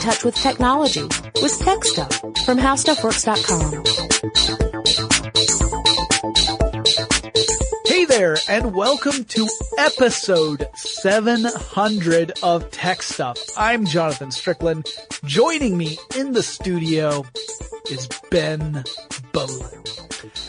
touch with technology with Tech Stuff from HowStuffWorks.com. Hey there, and welcome to episode 700 of Tech Stuff. I'm Jonathan Strickland. Joining me in the studio is Ben Bowlin.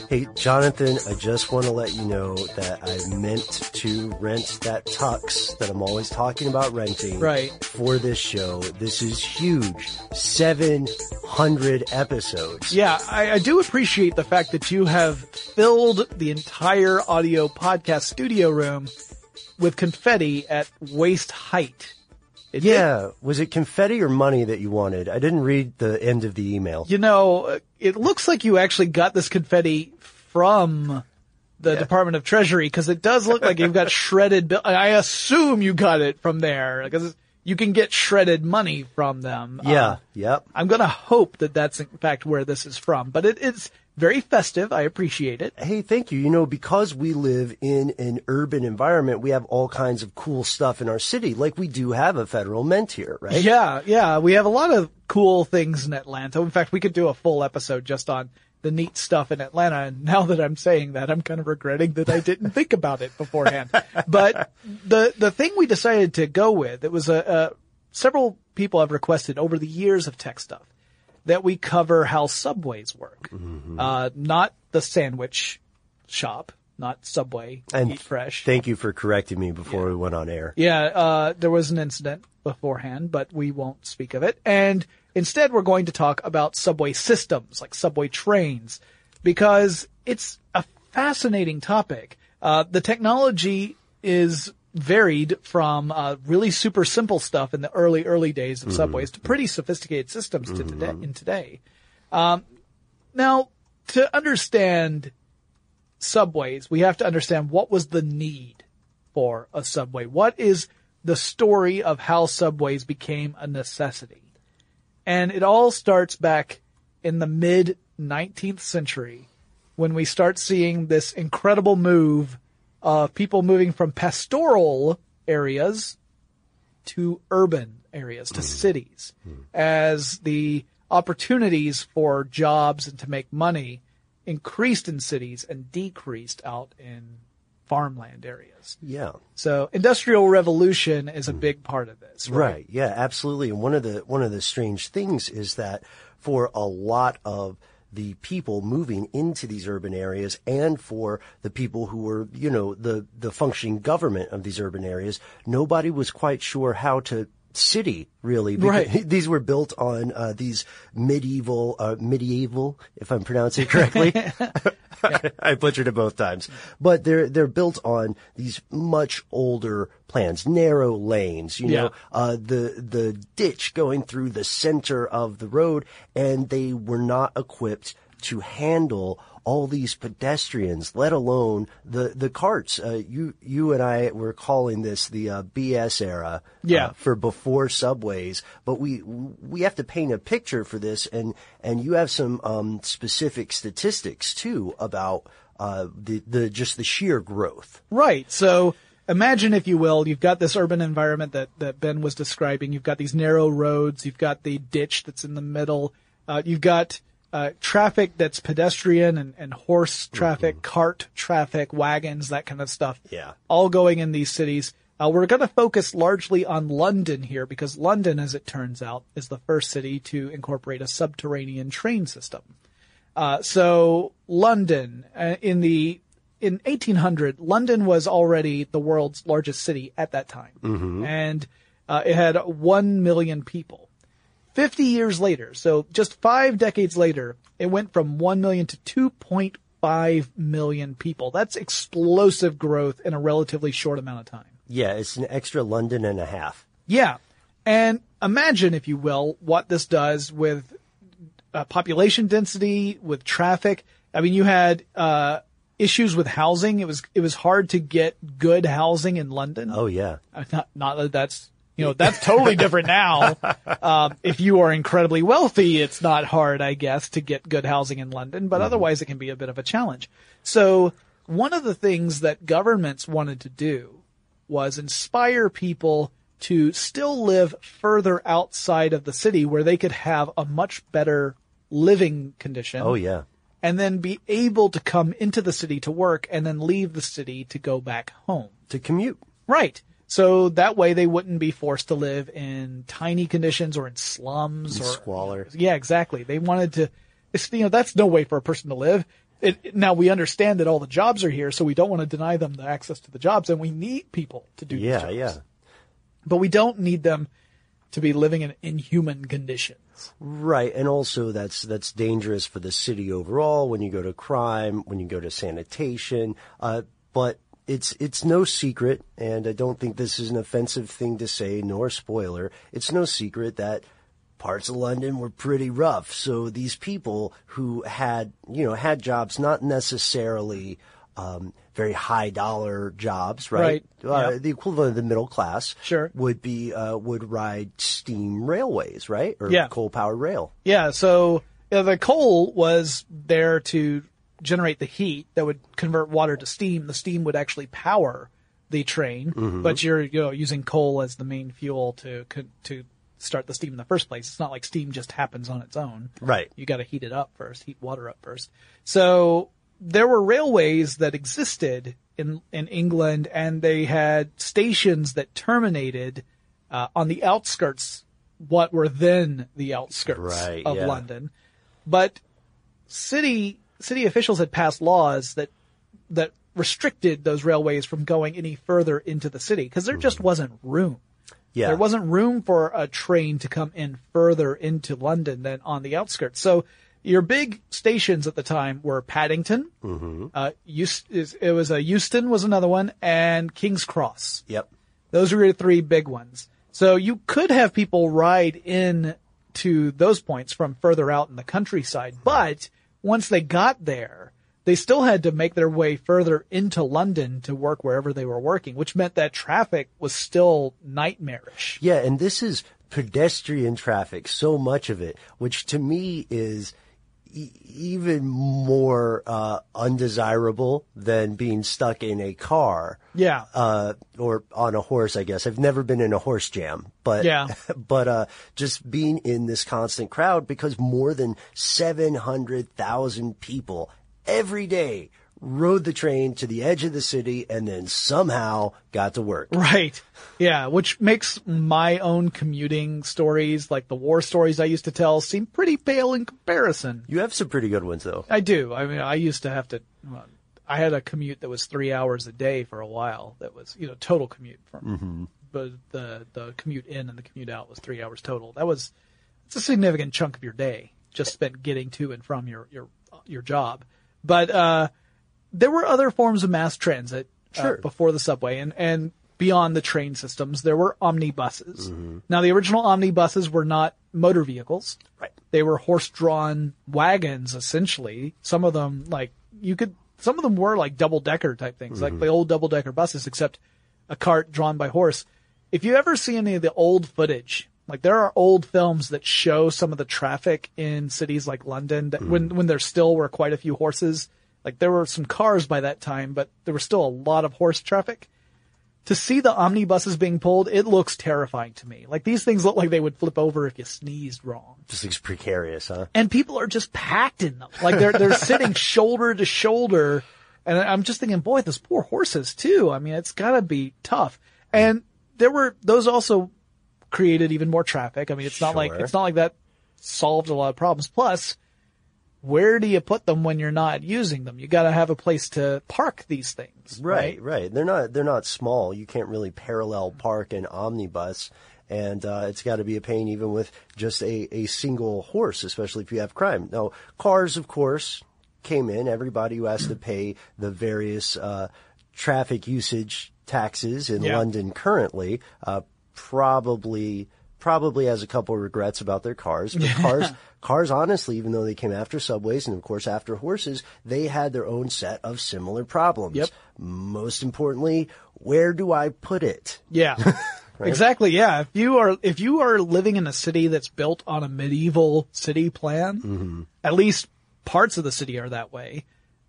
Hey, Jonathan, I just want to let you know that I meant to rent that tux that I'm always talking about renting Right. for this show. This is huge. 700 episodes. Yeah, I, I do appreciate the fact that you have filled the entire audio podcast studio room with confetti at waist height. It- Yeah. Was it confetti or money that you wanted? I didn't read the end of the email. You know, it looks like you actually got this confetti from the Department of Treasury because it does look like you've got shredded. bill- I assume you got it from there because you can get shredded money from them. Yeah. Uh, yep. I'm gonna hope that that's in fact where this is from, but it, it's very festive. I appreciate it. Hey, thank you. You know, because we live in an urban environment, we have all kinds of cool stuff in our city. Like we do have a federal mint here, right? Yeah, yeah. We have a lot of cool things in Atlanta. In fact, we could do a full episode just on the neat stuff in Atlanta. And now that I'm saying that, I'm kind of regretting that I didn't think about it beforehand. But the, the thing we decided to go with, it was a, several people have requested over the years of tech stuff that we cover how subways work. Uh, not the sandwich shop, not Subway, And Eat Fresh. Thank you for correcting me before we went on air. Yeah, uh, there was an incident beforehand, but we won't speak of it. And instead, we're going to talk about subway systems, like subway trains, because it's a fascinating topic. Uh, the technology is varied from uh, really super simple stuff in the early, early days of subways to pretty sophisticated systems to today, in today. Um, now, to understand subways, we have to understand what was the need for a subway. What is the story of how subways became a necessity? And it all starts back in the mid 19th century when we start seeing this incredible move of people moving from pastoral areas to urban areas, to hmm. cities, hmm. as the opportunities for jobs and to make money increased in cities and decreased out in farmland areas. Yeah. So industrial revolution is a mm. big part of this, right? Right. Yeah, absolutely. And one of the one of the strange things is that for a lot of the people moving into these urban areas and for the people who were, you know, the the functioning government of these urban areas, nobody was quite sure how to city really Right. these were built on uh, these medieval uh, medieval if i'm pronouncing it correctly I butchered it both times. But they're they're built on these much older plans, narrow lanes, you know, uh, the the ditch going through the center of the road, and they were not equipped to handle all these pedestrians, let alone the the carts. Uh, you you and I were calling this the uh, BS era, Yeah. uh, for before subways, but we we have to paint a picture for this, and and you have some um, specific statistics too about uh, the the just the sheer growth. Right. So imagine, if you will, you've got this urban environment that, that Ben was describing. You've got these narrow roads. You've got the ditch that's in the middle. Uh, you've got uh, traffic that's pedestrian and, and horse traffic, cart traffic, wagons, that kind of stuff. Yeah. All going in these cities. Uh, we're going to focus largely on London here because London, as it turns out, is the first city to incorporate a subterranean train system. Uh, so London uh, in the in 1800, London was already the world's largest city at that time, and uh, it had one million people. 50 years later, so just five decades later, it went from 1 million to 2.5 million people. That's explosive growth in a relatively short amount of time. Yeah, it's an extra London and a half. Yeah. And imagine, if you will, what this does with uh, population density, with traffic. I mean, you had, uh, issues with housing. It was, it was hard to get good housing in London. Oh yeah, Uh, Not, not that that's, you know, that's totally different now. Um, if you are incredibly wealthy, it's not hard, I guess, to get good housing in London, but otherwise it can be a bit of a challenge. So one of the things that governments wanted to do was inspire people to still live further outside of the city where they could have a much better living condition. Oh yeah. And then be able to come into the city to work and then leave the city to go back home. To commute. Right. So that way they wouldn't be forced to live in tiny conditions or in slums or Squalor. Yeah, exactly. They wanted to, you know, that's no way for a person to live. It, now we understand that all the jobs are here, so we don't want to deny them the access to the jobs, and we need people to do Yeah, yeah. But we don't need them to be living in inhuman conditions. Right, and also that's that's dangerous for the city overall when you go to crime, when you go to sanitation. Uh, but it's it's no secret, and I don't think this is an offensive thing to say, nor spoiler. It's no secret that parts of London were pretty rough. So these people who had you know had jobs not necessarily um, very high dollar jobs, right? Right, Uh, yeah. The equivalent of the middle class, Sure. would be uh, would ride steam railways, right? Or Yeah. coal powered rail. Yeah, so uh, the coal was there to generate the heat that would convert water to steam. The steam would actually power the train, but you're you know using coal as the main fuel to to start the steam in the first place. It's not like steam just happens on its own. Right. You got to heat it up first, heat water up first. So there were railways that existed in in England, and they had stations that terminated uh, on the outskirts, what were then the outskirts Right, of yeah. London. But city city officials had passed laws that that restricted those railways from going any further into the city because there just wasn't room. Yeah. There wasn't room for a train to come in further into London than on the outskirts. So your big stations at the time were Paddington, Mm-hmm. uh, it was a Euston was another one, and King's Cross. Yep. Those were your three big ones. So you could have people ride in to those points from further out in the countryside, but once they got there, they still had to make their way further into London to work wherever they were working, which meant that traffic was still nightmarish. Yeah, and this is pedestrian traffic, so much of it, which to me is e- even more uh, undesirable than being stuck in a car. Yeah. Uh, or on a horse, I guess. I've never been in a horse jam, but, Yeah. but, uh, just being in this constant crowd because more than 700,000 people every day rode the train to the edge of the city and then somehow got to work. Right. Yeah, which makes my own commuting stories, like the war stories I used to tell, seem pretty pale in comparison. You have some pretty good ones though. I do. I mean, I used to have to. well, I had a commute that was three hours a day for a while. That was, you know, total commute from. But the the commute in and the commute out was three hours total. That was, it's a significant chunk of your day just spent getting to and from your your your job. But uh, there were other forms of mass transit uh, before the subway and and beyond the train systems. There were omnibuses. Mm-hmm. Now the original omnibuses were not motor vehicles. Right. They were horse-drawn wagons, essentially. Some of them, like, you could, some of them were like double-decker type things, like mm-hmm. the old double-decker buses, except a cart drawn by horse. If you ever see any of the old footage, like there are old films that show some of the traffic in cities like London that mm-hmm. when, when there still were quite a few horses, like there were some cars by that time, but there was still a lot of horse traffic to see the omnibuses being pulled, it looks terrifying to me. Like these things look like they would flip over if you sneezed wrong. Just looks precarious, huh? And people are just packed in them. Like they're, they're sitting shoulder to shoulder. And I'm just thinking, boy, those poor horses too. I mean, it's gotta be tough. And there were, those also created even more traffic. I mean, it's not like, it's not like that solved a lot of problems. Plus, where do you put them when you're not using them? You gotta have a place to park these things. Right, right. They're not they're not small. You can't really parallel park an omnibus, and uh, it's got to be a pain even with just a, a single horse, especially if you have crime. Now, cars, of course, came in. Everybody who has to pay the various uh, traffic usage taxes in Yeah. London currently uh, probably probably has a couple of regrets about their cars. But cars, cars, honestly, even though they came after subways and of course after horses, they had their own set of similar problems. Yep. Most importantly, where do I put it? Yeah. Exactly. Yeah. If you are, if you are living in a city that's built on a medieval city plan, mm-hmm. at least parts of the city are that way,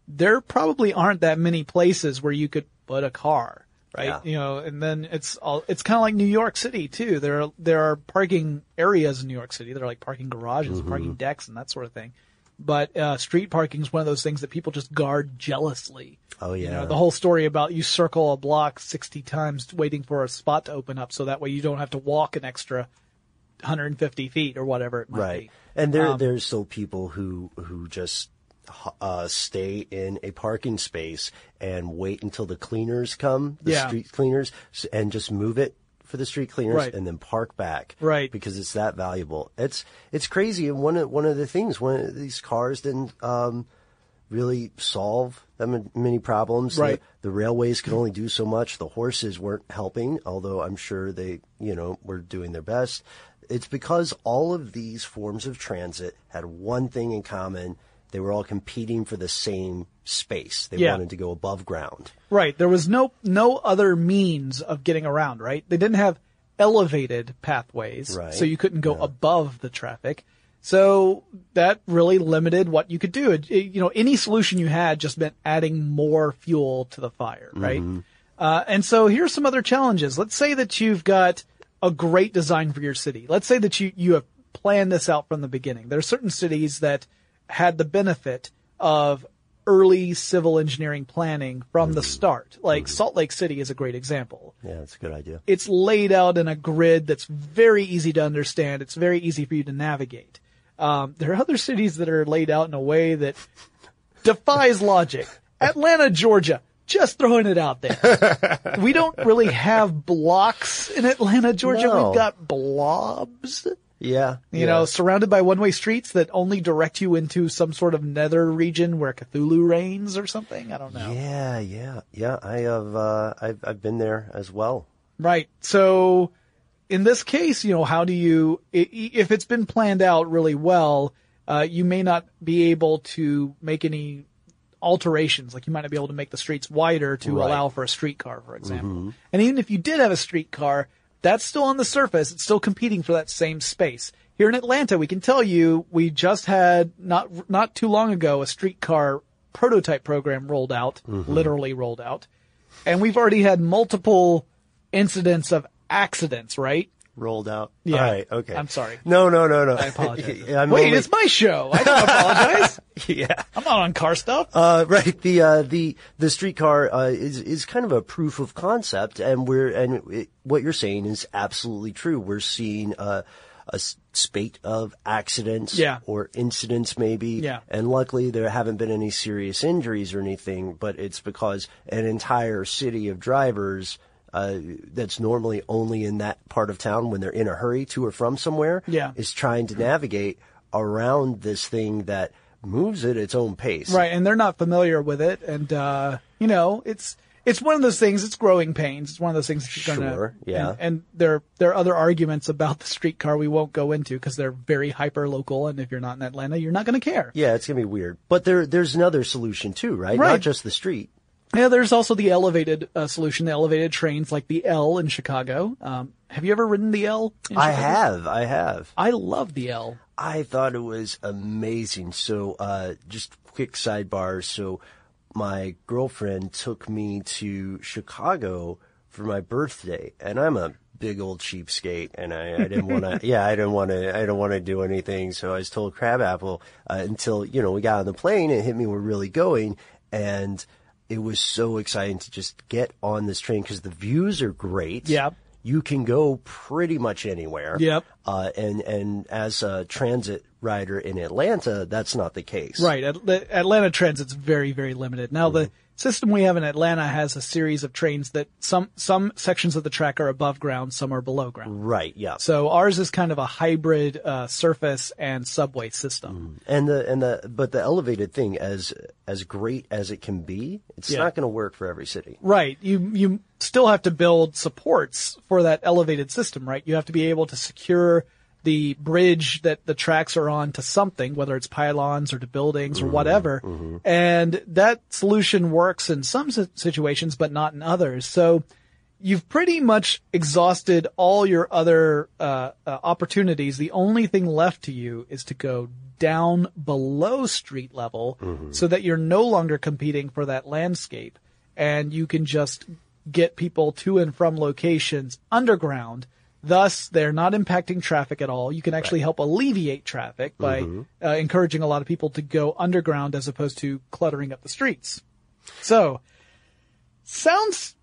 there probably aren't that many places where you could put a car. Right? Yeah. You know, and then it's all, it's kind of like New York City too. There are, there are parking areas in New York City. There are like parking garages, Mm-hmm. parking decks and that sort of thing. But, uh, street parking is one of those things that people just guard jealously. Oh, You yeah. know, the whole story about you circle a block 60 times waiting for a spot to open up so that way you don't have to walk an extra 150 feet or whatever it might Right. be. And there Um, there's still people who who just uh, stay in a parking space and wait until the cleaners come, the Yeah. street cleaners, and just move it for the street cleaners Right. and then park back. Right. Because it's that valuable. It's it's crazy. And one of one of the things when these cars didn't um, really solve that many problems. Right. The, the railways could only do so much. The horses weren't helping, although I'm sure they, you know, were doing their best. It's because all of these forms of transit had one thing in common. They were all competing for the same space. They Yeah. wanted to go above ground. Right. There was no no other means of getting around, right? They didn't have elevated pathways, Right. so you couldn't go above the traffic. So that really limited what you could do. It- it- you know, any solution you had just meant adding more fuel to the fire, right? Uh, and so here's some other challenges. Let's say that you've got a great design for your city. Let's say that you, you have planned this out from the beginning. There are certain cities that had the benefit of early civil engineering planning from the start. Like Salt Lake City is a great example. Yeah, that's a good idea. It's laid out in a grid that's very easy to understand. It's very easy for you to navigate. Um, there are other cities that are laid out in a way that defies logic. Atlanta, Georgia, just throwing it out there. we don't really have blocks in Atlanta, Georgia. No. We've got blobs, Yeah. you yeah. know, surrounded by one-way streets that only direct you into some sort of nether region where Cthulhu reigns or something. I don't know. Yeah, yeah, yeah. I have. Uh, I've I've been there as well. Right. So in this case, you know, how do you, if it's been planned out really well, uh, you may not be able to make any alterations. Like you might not be able to make the streets wider to Right. allow for a streetcar, for example. And even if you did have a streetcar, that's still on the surface. It's still competing for that same space. Here in Atlanta, we can tell you we just had not, not too long ago a streetcar prototype program rolled out, mm-hmm. literally rolled out. And we've already had multiple incidents of accidents, right? Rolled out. Yeah. All right. Okay. I'm sorry. No, no, no, no. I apologize. I'm Wait, only- it's my show. I don't apologize. yeah. I'm not on car stuff. Uh, right. The uh, the the streetcar uh, is is kind of a proof of concept, and we're and it, what you're saying is absolutely true. We're seeing uh, a spate of accidents, Yeah. or incidents, maybe, Yeah. And luckily, there haven't been any serious injuries or anything. But it's because an entire city of drivers. Uh, that's normally only in that part of town when they're in a hurry to or from somewhere. Yeah. Is trying to navigate around this thing that moves at its own pace. Right, and they're not familiar with it, and uh, you know, it's it's one of those things. It's growing pains. It's one of those things that you're gonna. Sure, yeah. And, and there there are other arguments about the streetcar we won't go into because they're very hyper local, and if you're not in Atlanta, you're not going to care. Yeah, it's gonna be weird. But there, there's another solution too, right? Right. Not just the street. Yeah, there's also the elevated uh, solution, the elevated trains like the L in Chicago. Um, have you ever ridden the L? In I have, I have. I love the L. I thought it was amazing. So, uh, just quick sidebar. So, my girlfriend took me to Chicago for my birthday, and I'm a big old cheapskate, and I, I didn't want to. yeah, I didn't want to. I didn't want to do anything. So I was told Crabapple uh, until you know we got on the plane and it hit me. We're really going, and it was so exciting to just get on this train because the views are great. Yep. You can go pretty much anywhere. Yep. Uh, and, and as a transit rider in Atlanta, that's not the case. Right. At, Atlanta Transit's very, very limited. Now the system we have in Atlanta has a series of trains that some, some sections of the track are above ground, some are below ground. Right. Yeah. So ours is kind of a hybrid, uh, surface and subway system. And the, and the, but the elevated thing, as, as great as it can be, it's Yeah. not going to work for every city. Right. You, you still have to build supports for that elevated system, right? You have to be able to secure the bridge that the tracks are on to something, whether it's pylons or to buildings or whatever. And that solution works in some situations, but not in others. So you've pretty much exhausted all your other uh, uh, opportunities. The only thing left to you is to go down below street level so that you're no longer competing for that landscape and you can just get people to and from locations underground. Thus, they're not impacting traffic at all. You can actually help alleviate traffic by uh, encouraging a lot of people to go underground as opposed to cluttering up the streets. So, sounds,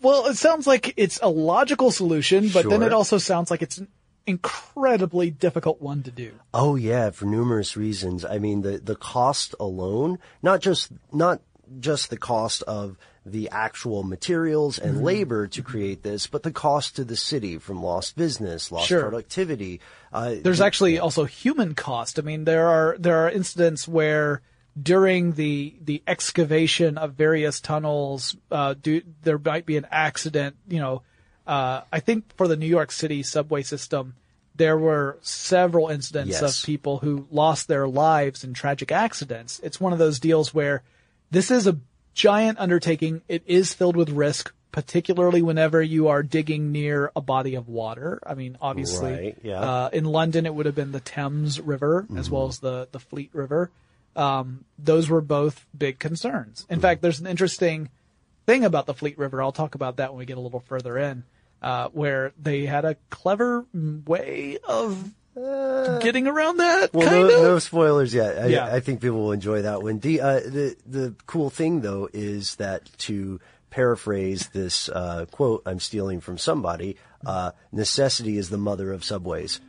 well, it sounds like it's a logical solution, but then it also sounds like it's an incredibly difficult one to do. Oh yeah, for numerous reasons. I mean, the the cost alone, not just not just the cost of the actual materials and Mm-hmm. labor to create this, but the cost to the city from lost business, lost Sure. productivity. Uh, There's actually also human cost. I mean, there are there are incidents where during the the excavation of various tunnels, uh, do, there might be an accident. You know, uh, I think for the New York City subway system, there were several incidents Yes. of people who lost their lives in tragic accidents. It's one of those deals where this is a giant undertaking. It is filled with risk, particularly whenever you are digging near a body of water. I mean, obviously, Right, yeah. uh, in London, it would have been the Thames River as well as the, the Fleet River. Um, those were both big concerns. In fact, there's an interesting thing about the Fleet River. I'll talk about that when we get a little further in, uh, where they had a clever way of getting around that. Well, kind no, of. no spoilers yet. I, Yeah. I think people will enjoy that one. The, uh, the the cool thing though is that to paraphrase this uh, quote I'm stealing from somebody, uh, necessity is the mother of subways.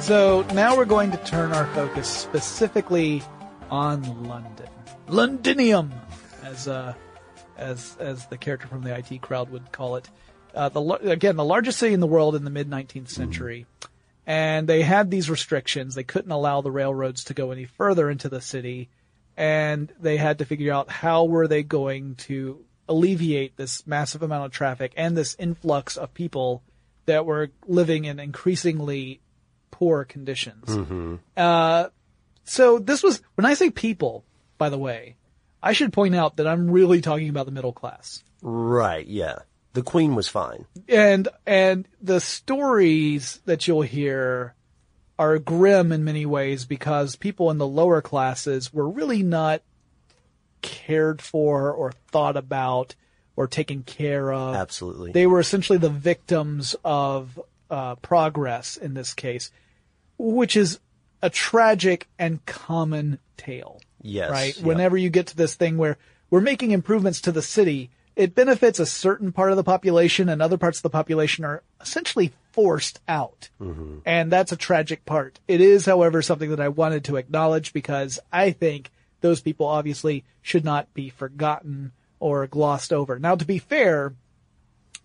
So now we're going to turn our focus specifically on London, Londinium, as uh, as as the character from the IT crowd would call it. Uh, the again the largest city in the world in the mid 19th century, and they had these restrictions. They couldn't allow the railroads to go any further into the city, and they had to figure out how were they going to alleviate this massive amount of traffic and this influx of people that were living in increasingly poor conditions. Uh, so this was when I say people, by the way, I should point out that I'm really talking about the middle class. Right. Yeah. The Queen was fine. And and the stories that you'll hear are grim in many ways because people in the lower classes were really not cared for or thought about or taken care of. Absolutely. They were essentially the victims of uh, progress in this case, which is a tragic and common tale. Yes, Right? yeah. Whenever you get to this thing where we're making improvements to the city, it benefits a certain part of the population and other parts of the population are essentially forced out. Mm-hmm. And that's a tragic part. It is, however, something that I wanted to acknowledge because I think those people obviously should not be forgotten or glossed over. Now, to be fair,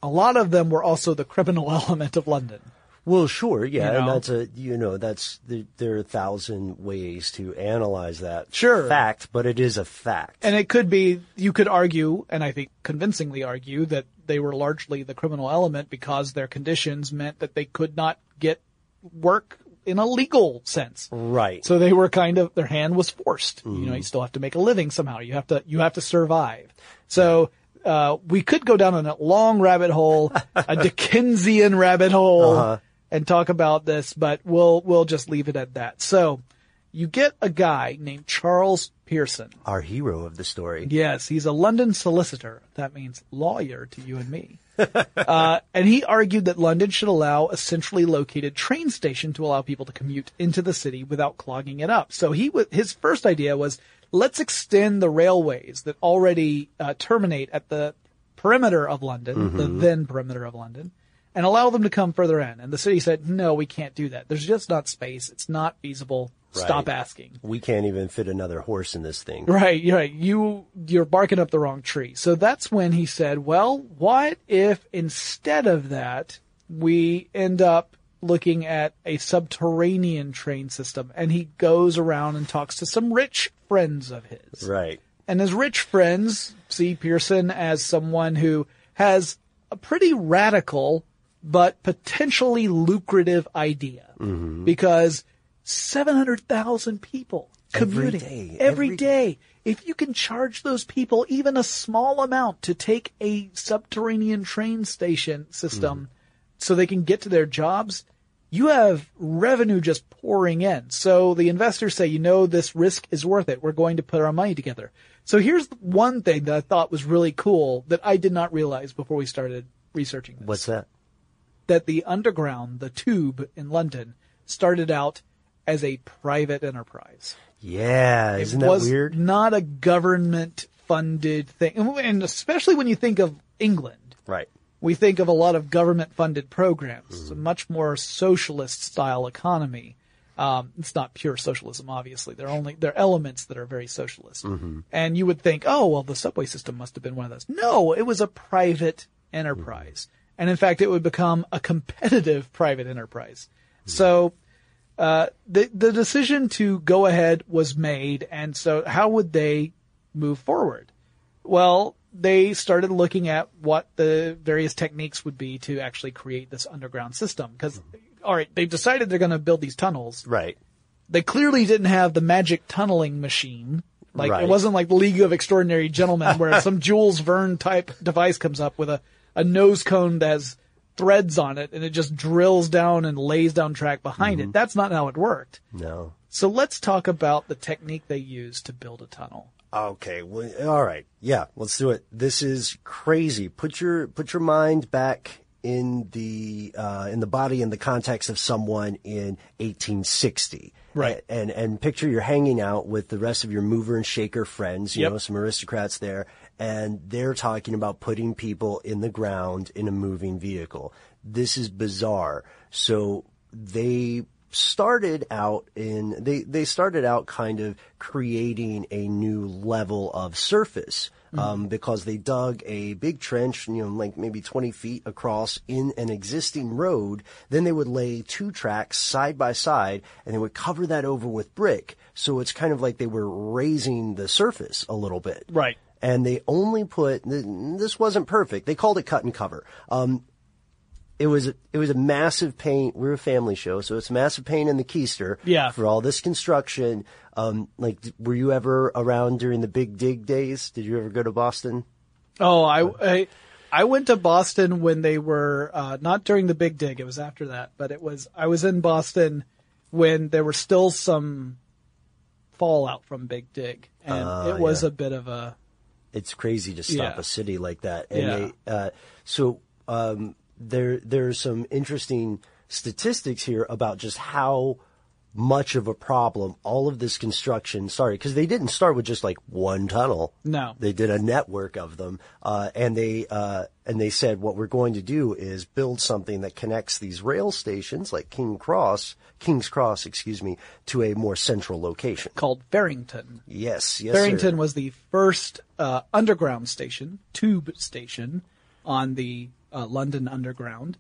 a lot of them were also the criminal element of London. Well, sure, yeah, You and that's a you know that's there, there are a thousand ways to analyze that Sure. fact, but it is a fact. And it could be, you could argue, and I think convincingly argue, that they were largely the criminal element because their conditions meant that they could not get work in a legal sense. right. So they were kind of, their hand was forced. You know, you still have to make a living somehow. You have to, you have to survive. So, uh, we could go down a long rabbit hole, a Dickensian rabbit hole, and talk about this, but we'll, we'll just leave it at that. So, you get a guy named Charles Pearson. Our hero of the story. Yes, he's a London solicitor. That means lawyer to you and me. uh, and he argued that London should allow a centrally located train station to allow people to commute into the city without clogging it up. So he w- his first idea was let's extend the railways that already uh, terminate at the perimeter of London, the then perimeter of London, and allow them to come further in. And the city said, no, we can't do that. There's just not space. It's not feasible. Stop asking. We can't even fit another horse in this thing. Right, you're right. You you're barking up the wrong tree. So that's when he said, "Well, what if instead of that we end up looking at a subterranean train system?" And he goes around and talks to some rich friends of his. Right. And his rich friends see Pearson as someone who has a pretty radical but potentially lucrative idea mm-hmm. because 700,000 people commuting day, every every- day. If you can charge those people even a small amount to take a subterranean train station system mm-hmm. so they can get to their jobs, you have revenue just pouring in. So the investors say, you know, this risk is worth it. We're going to put our money together. So here's one thing that I thought was really cool that I did not realize before we started researching this. What's that? That the underground, the tube in London, started out as a private enterprise. Yeah, isn't it that was weird? not a government funded thing. And especially when you think of England, Right. we think of a lot of government funded programs, It's a much more socialist style economy. Um, it's not pure socialism, obviously. There are only, there are elements that are very socialist. Mm-hmm. And you would think, oh, well, the subway system must have been one of those. No, it was a private enterprise. Mm-hmm. And in fact, it would become a competitive private enterprise. So, uh, the, the decision to go ahead was made. And so how would they move forward? Well, they started looking at what the various techniques would be to actually create this underground system. Because, all right, they've decided they're going to build these tunnels. Right. They clearly didn't have the magic tunneling machine. Like Right. it wasn't like the League of Extraordinary Gentlemen where some Jules Verne type device comes up with a, a nose cone that has threads on it and it just drills down and lays down track behind it. That's not how it worked. No. So let's talk about the technique they used to build a tunnel. Okay. Well, all right. Yeah, let's do it. This is crazy. Put your put your mind back in the uh, in the body and the context of someone in 1860. Right. And and picture you're hanging out with the rest of your mover and shaker friends. You Yep. know, some aristocrats there, and they're talking about putting people in the ground in a moving vehicle. This is bizarre. So they started out in they they started out kind of creating a new level of surface um, because they dug a big trench, you know, like maybe 20 feet across in an existing road. Then they would lay two tracks side by side and they would cover that over with brick. So it's kind of like they were raising the surface a little bit. Right. And they only put, this wasn't perfect. They called it cut and cover. Um, it was a, it was a massive pain. We're a family show, so it's a massive pain in the keister. Yeah. For all this construction, um, like, were you ever around during the Big Dig days? Did you ever go to Boston? Oh, I, I, I went to Boston when they were, uh, not during the big dig. It was after that, but it was, I was in Boston when there were still some fallout from big dig. And Ah, it was yeah. a bit of a, It's crazy to stop Yeah. a city like that. And Yeah. they, uh, so, um, there, are some interesting statistics here about just how much of a problem all of this construction started. Cause they didn't start with just like one tunnel. No. They did a network of them. Uh, and they, uh, and they said what we're going to do is build something that connects these rail stations like King Cross, King's Cross, excuse me, to a more central location. called Farringdon. Yes, yes. Farringdon sir. was the first uh, underground station, tube station, on the uh, London Underground,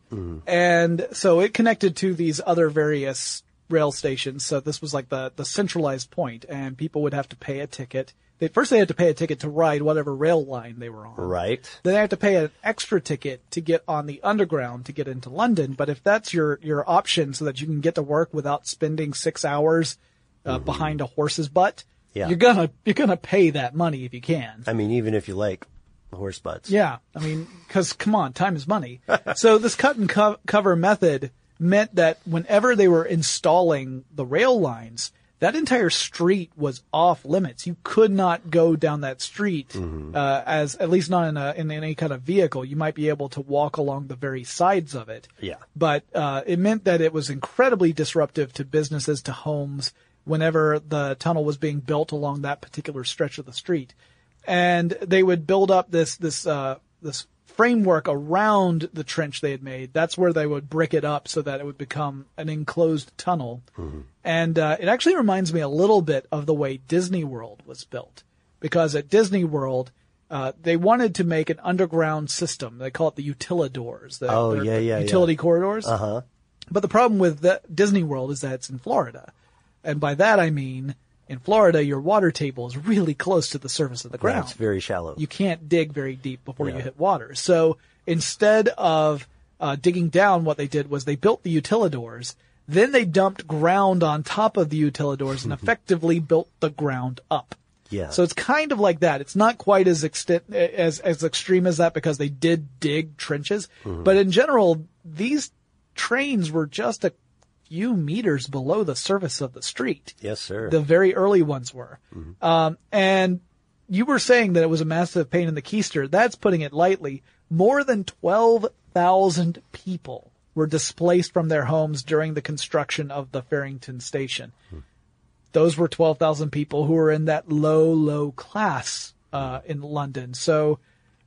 and so it connected to these other various rail stations. So this was like the the centralized point, and people would have to pay a ticket. They, first, they had to pay a ticket to ride whatever rail line they were on. Right. Then they had to pay an extra ticket to get on the underground to get into London. But if that's your your option, so that you can get to work without spending six hours uh, behind a horse's butt, Yeah. you're gonna you're gonna pay that money if you can. I mean, even if you like horse butts. Yeah, I mean, because come on, time is money. so this cut and co- cover method meant that whenever they were installing the rail lines, that entire street was off limits. You could not go down that street uh, as at least not in a in any kind of vehicle. You might be able to walk along the very sides of it. Yeah. But uh, it meant that it was incredibly disruptive to businesses, to homes, whenever the tunnel was being built along that particular stretch of the street and they would build up this this uh, this framework around the trench they had made. That's where they would brick it up so that it would become an enclosed tunnel. And uh, it actually reminds me a little bit of the way Disney World was built, because at Disney World. Uh, they wanted to make an underground system. They call it the utilidors. The, Oh, yeah, yeah, yeah. Utility corridors. Uh huh. But the problem with the Disney World is that it's in Florida. And by that I mean, in Florida, your water table is really close to the surface of the ground. It's very shallow. You can't dig very deep before you hit water. So instead of uh, digging down, what they did was they built the utilidors. Then they dumped ground on top of the utilidors and effectively built the ground up. Yeah. So it's kind of like that. It's not quite as extent, as as extreme as that because they did dig trenches, Mm-hmm. but in general, these trains were just a few meters below the surface of the street. yes, sir. The very early ones were. Um, and you were saying that it was a massive pain in the keister. That's putting it lightly. More than 12,000 people were displaced from their homes during the construction of the Farringdon station. Those were 12,000 people who were in that low, low class, uh, in London. So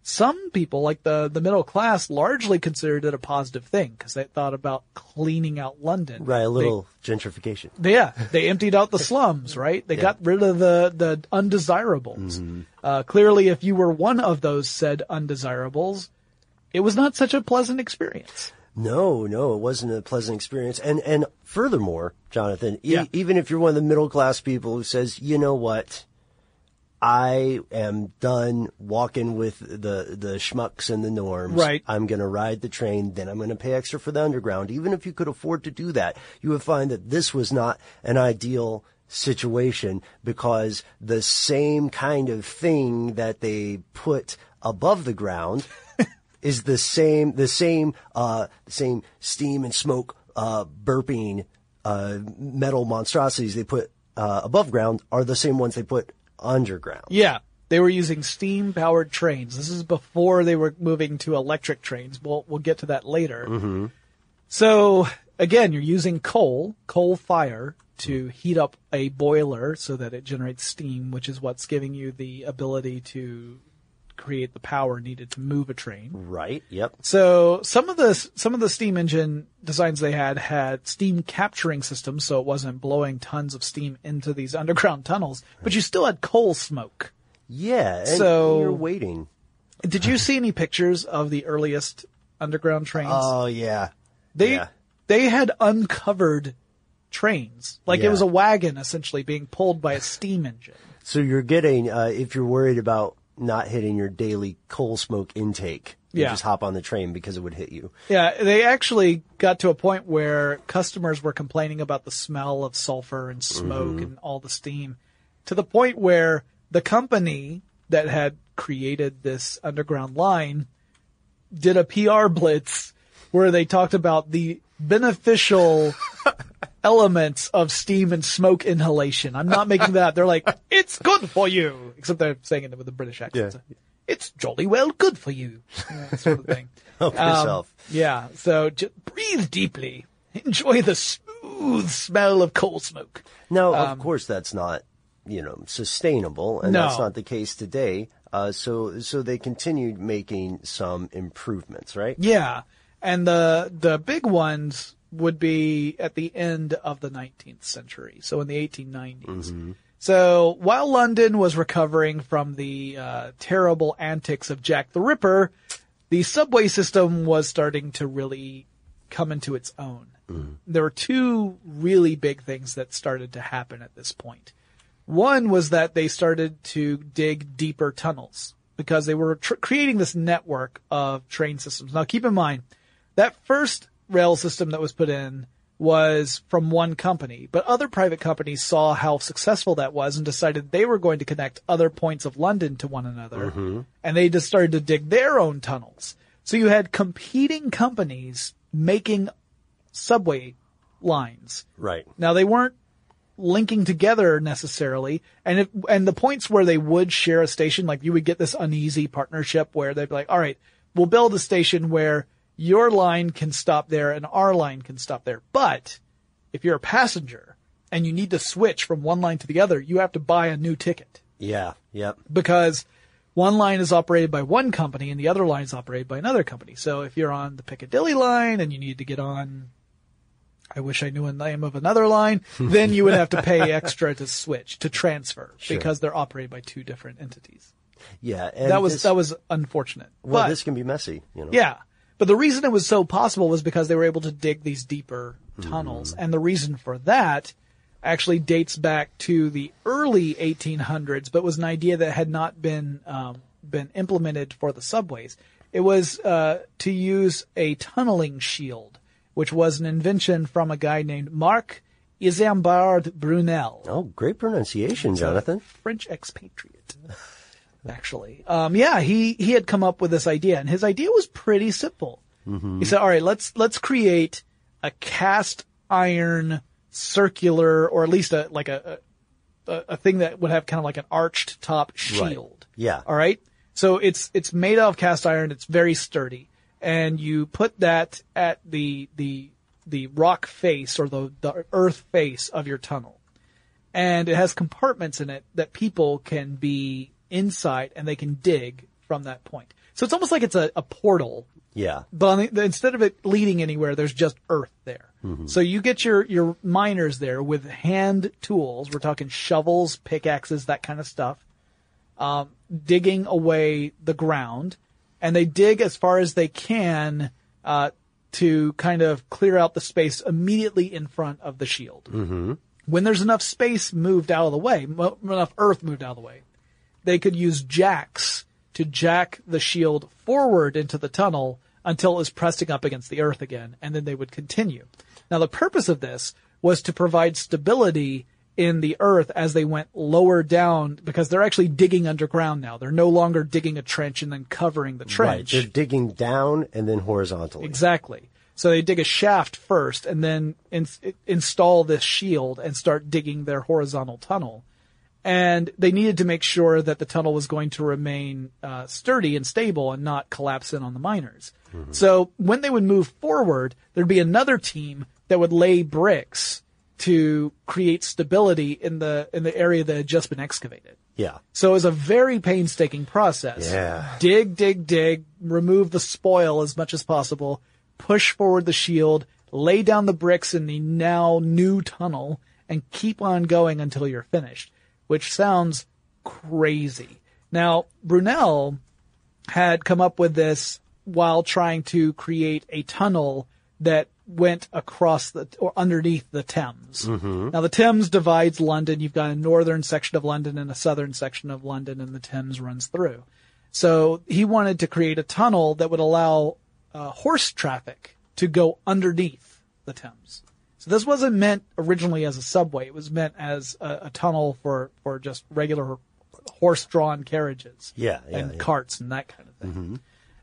some people, like the, the middle class, largely considered it a positive thing because they thought about cleaning out London. Right, a They- little gentrification. yeah, they emptied out the slums, right? They got rid of the the undesirables. Uh, clearly, if you were one of those said undesirables, it was not such a pleasant experience. No, no, it wasn't a pleasant experience. And and furthermore, Jonathan, e- Yeah. even if you're one of the middle class people who says, you know what, I am done walking with the the schmucks and the norms. Right. I'm going to ride the train. Then I'm going to pay extra for the underground. Even if you could afford to do that, you would find that this was not an ideal situation because the same kind of thing that they put above the ground is the same the same uh same steam and smoke uh burping uh metal monstrosities they put uh above ground are the same ones they put underground. Yeah, they were using steam powered trains. This is before they were moving to electric trains. We'll we'll get to that later. Mm-hmm. So again, you're using coal, coal fire to heat up a boiler so that it generates steam, which is what's giving you the ability to create the power needed to move a train. Right. Yep. So some of the some of the steam engine designs they had had steam capturing systems, so it wasn't blowing tons of steam into these underground tunnels, but you still had coal smoke. Yeah. And So- you're waiting. Did you see any pictures of the earliest underground trains? Oh yeah. they yeah. they had uncovered trains, like it was a wagon essentially being pulled by a steam engine. So you're getting uh if you're worried about not hitting your daily coal smoke intake, you Yeah. just hop on the train because it would hit you. Yeah, they actually got to a point where customers were complaining about the smell of sulfur and smoke mm-hmm. and all the steam to the point where the company that had created this underground line did a PR blitz where they talked about the beneficial elements of steam and smoke inhalation. I'm not making that. They're like, it's good for you. Except they're saying it with a British accent. Yeah. It's jolly well good for you. That sort of thing. Help Um, yourself. Yeah. So just breathe deeply. Enjoy the smooth smell of coal smoke. Now, of course, that's not, you know, sustainable, and that's not the case today. Uh, so, so they continued making some improvements, right? Yeah. And the, the big ones would be at the end of the 19th century. So in the 1890s. So while London was recovering from the uh, terrible antics of Jack the Ripper, the subway system was starting to really come into its own. There were two really big things that started to happen at this point. One was that they started to dig deeper tunnels because they were tr- creating this network of train systems. Now keep in mind, that first rail system that was put in was from one company, but other private companies saw how successful that was and decided they were going to connect other points of London to one another. Mm-hmm. And they just started to dig their own tunnels. So you had competing companies making subway lines. Right. Now they weren't linking together necessarily, and if, and the points where they would share a station, like you would get this uneasy partnership where they'd be like, all right, we'll build a station where your line can stop there and our line can stop there. But if you're a passenger and you need to switch from one line to the other, you have to buy a new ticket Yeah. Yep. because one line is operated by one company and the other line is operated by another company. So if you're on the Piccadilly line and you need to get on, I wish I knew the name of another line, then you would have to pay extra to switch, to transfer, Sure. because they're operated by two different entities. Yeah. And That was, this- that was unfortunate. well. but, this can be messy. You know. yeah. But the reason it was so possible was because they were able to dig these deeper tunnels. And the reason for that actually dates back to the early 1800s, but was an idea that had not been, um, been implemented for the subways. It was, uh, to use a tunneling shield, which was an invention from a guy named Marc Isambard Brunel. Oh, great pronunciation, Jonathan. French expatriate. Actually, um, yeah, he he had come up with this idea, and his idea was pretty simple. He said, "All right, let's let's create a cast iron circular, or at least a like a, a a, thing that would have kind of like an arched top shield. Yeah. All right. So it's it's made out of cast iron. It's very sturdy, and you put that at the the the rock face or the the earth face of your tunnel, and it has compartments in it that people can be inside and they can dig from that point. So it's almost like it's a, a portal Yeah. but on the, instead of it leading anywhere, there's just earth there. So you get your, your miners there with hand tools. We're talking shovels, pickaxes, that kind of stuff. Um, digging away the ground and they dig as far as they can, uh, to kind of clear out the space immediately in front of the shield. Mm-hmm. When there's enough space moved out of the way, mo- enough earth moved out of the way, they could use jacks to jack the shield forward into the tunnel until it was pressing up against the earth again, and then they would continue. Now the purpose of this was to provide stability in the earth as they went lower down because they're actually digging underground now. They're no longer digging a trench and then covering the trench. Right. They're digging down and then horizontally. Exactly. So they dig a shaft first and then in, install this shield and start digging their horizontal tunnel. And they needed to make sure that the tunnel was going to remain uh, sturdy and stable and not collapse in on the miners. So when they would move forward, there'd be another team that would lay bricks to create stability in the in the area that had just been excavated. Yeah. So it was a very painstaking process. Yeah. Dig, dig, dig, remove the spoil as much as possible, push forward the shield, lay down the bricks in the now new tunnel, and keep on going until you're finished, which sounds crazy. Now, Brunel had come up with this while trying to create a tunnel that went across the or underneath the Thames. Now the Thames divides London. You've got a northern section of London and a southern section of London, and the Thames runs through. So he wanted to create a tunnel that would allow uh, horse traffic to go underneath the Thames. So this wasn't meant originally as a subway. It was meant as a, a tunnel for, for just regular horse-drawn carriages Yeah, yeah, and yeah. carts and that kind of thing.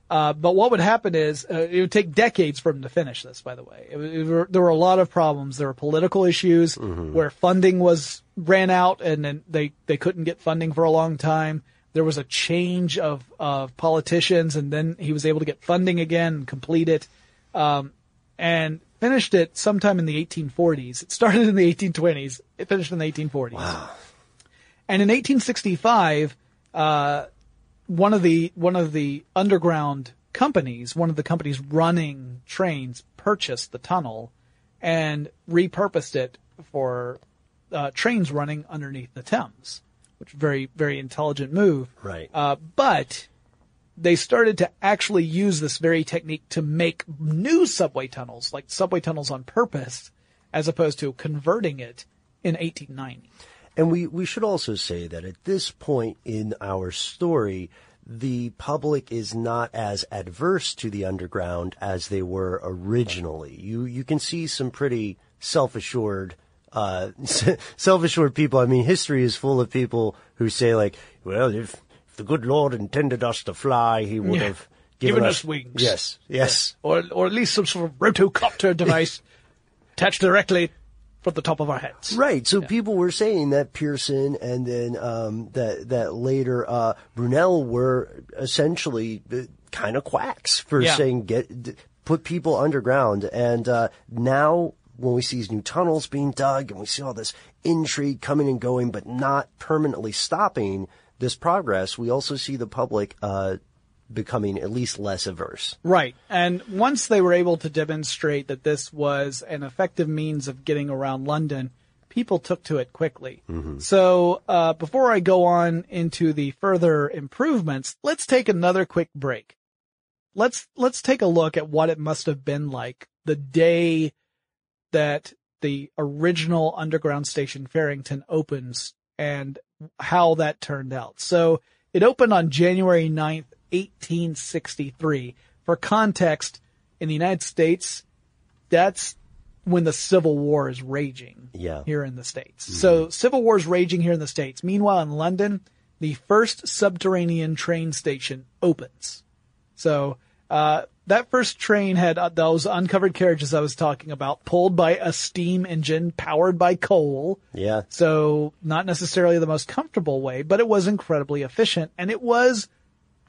Uh, but what would happen is uh, it would take decades for him to finish this. By the way, it, it were, there were a lot of problems. There were political issues where funding was ran out, and then they they couldn't get funding for a long time. There was a change of of politicians, and then he was able to get funding again and complete it, um, and finished it sometime in the 1840s. It started in the 1820s. It finished in the 1840s. Wow. And in 1865, uh, one of the one of the underground companies, one of the companies running trains, purchased the tunnel and repurposed it for uh, trains running underneath the Thames, which very very intelligent move. Right. Uh, but they started to actually use this very technique to make new subway tunnels, like subway tunnels on purpose, as opposed to converting it in 1890. And we, we should also say that at this point in our story, the public is not as adverse to the underground as they were originally. You, you can see some pretty self-assured, uh, self-assured people. I mean, history is full of people who say like, well, if, the good Lord intended us to fly, he would Yeah. have given, Given us wings. Yes, yes. or or at least some sort of rotocopter device attached directly from the top of our heads. Right. So people were saying that Pearson and then um, that that later uh, Brunel were essentially kind of quacks for Yeah. saying get d- put people underground. And uh, now when we see these new tunnels being dug and we see all this intrigue coming and going, but not permanently stopping this progress, we also see the public uh, becoming at least less averse. Right. And once they were able to demonstrate that this was an effective means of getting around London, people took to it quickly. So, uh, before I go on into the further improvements, let's take another quick break. Let's, let's take a look at what it must have been like the day that the original underground station Farringdon opens and how that turned out. So it opened on January 9th, 1863. For context, in the United States, that's when the Civil War is raging Yeah. here in the States. So Civil War is raging here in the States. Meanwhile, in London, the first subterranean train station opens. So Uh, that first train had uh, those uncovered carriages I was talking about, pulled by a steam engine powered by coal. Yeah. So not necessarily the most comfortable way, but it was incredibly efficient and it was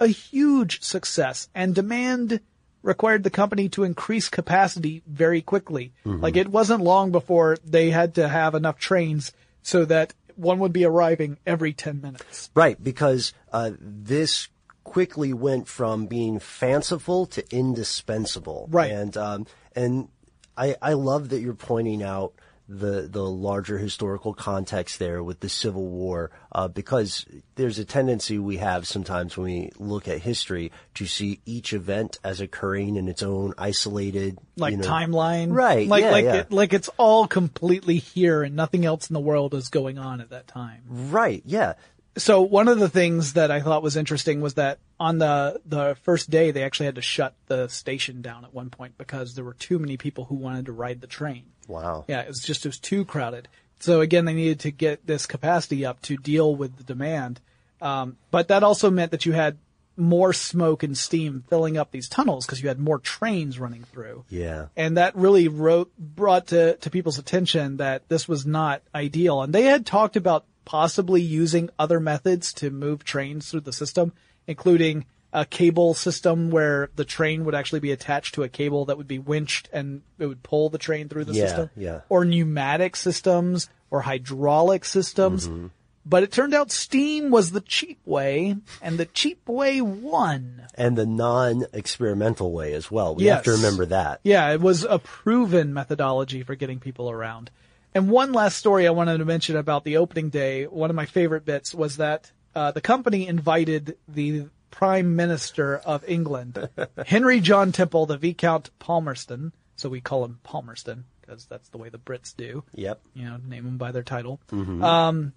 a huge success and demand required the company to increase capacity very quickly. Like it wasn't long before they had to have enough trains so that one would be arriving every 10 minutes. Right, because uh, this quickly went from being fanciful to indispensable. Right. and um, and I I love that you're pointing out the the larger historical context there with the Civil War, uh, because there's a tendency we have sometimes when we look at history to see each event as occurring in its own isolated Like you know, timeline. Right, Like, yeah, like, yeah. It, like it's all completely here and nothing else in the world is going on at that time. Right, yeah. So one of the things that I thought was interesting was that on the the first day they actually had to shut the station down at one point because there were too many people who wanted to ride the train. Wow. Yeah, it was just it was too crowded. So again, they needed to get this capacity up to deal with the demand. Um, but that also meant that you had more smoke and steam filling up these tunnels because you had more trains running through. Yeah. And that really wrote, brought to, to people's attention that this was not ideal. And they had talked about possibly using other methods to move trains through the system, including a cable system where the train would actually be attached to a cable that would be winched and it would pull the train through the Yeah, system. yeah. Or pneumatic systems or hydraulic systems. Mm-hmm. But it turned out steam was the cheap way and the cheap way won. And the non-experimental way as well. We have to remember that. Yeah, it was a proven methodology for getting people around. And one last story I wanted to mention about the opening day, one of my favorite bits was that uh, the company invited the Prime Minister of England, Henry John Temple, the Viscount Palmerston, so we call him Palmerston because that's the way the Brits do. Yep. You know, name them by their title. Um,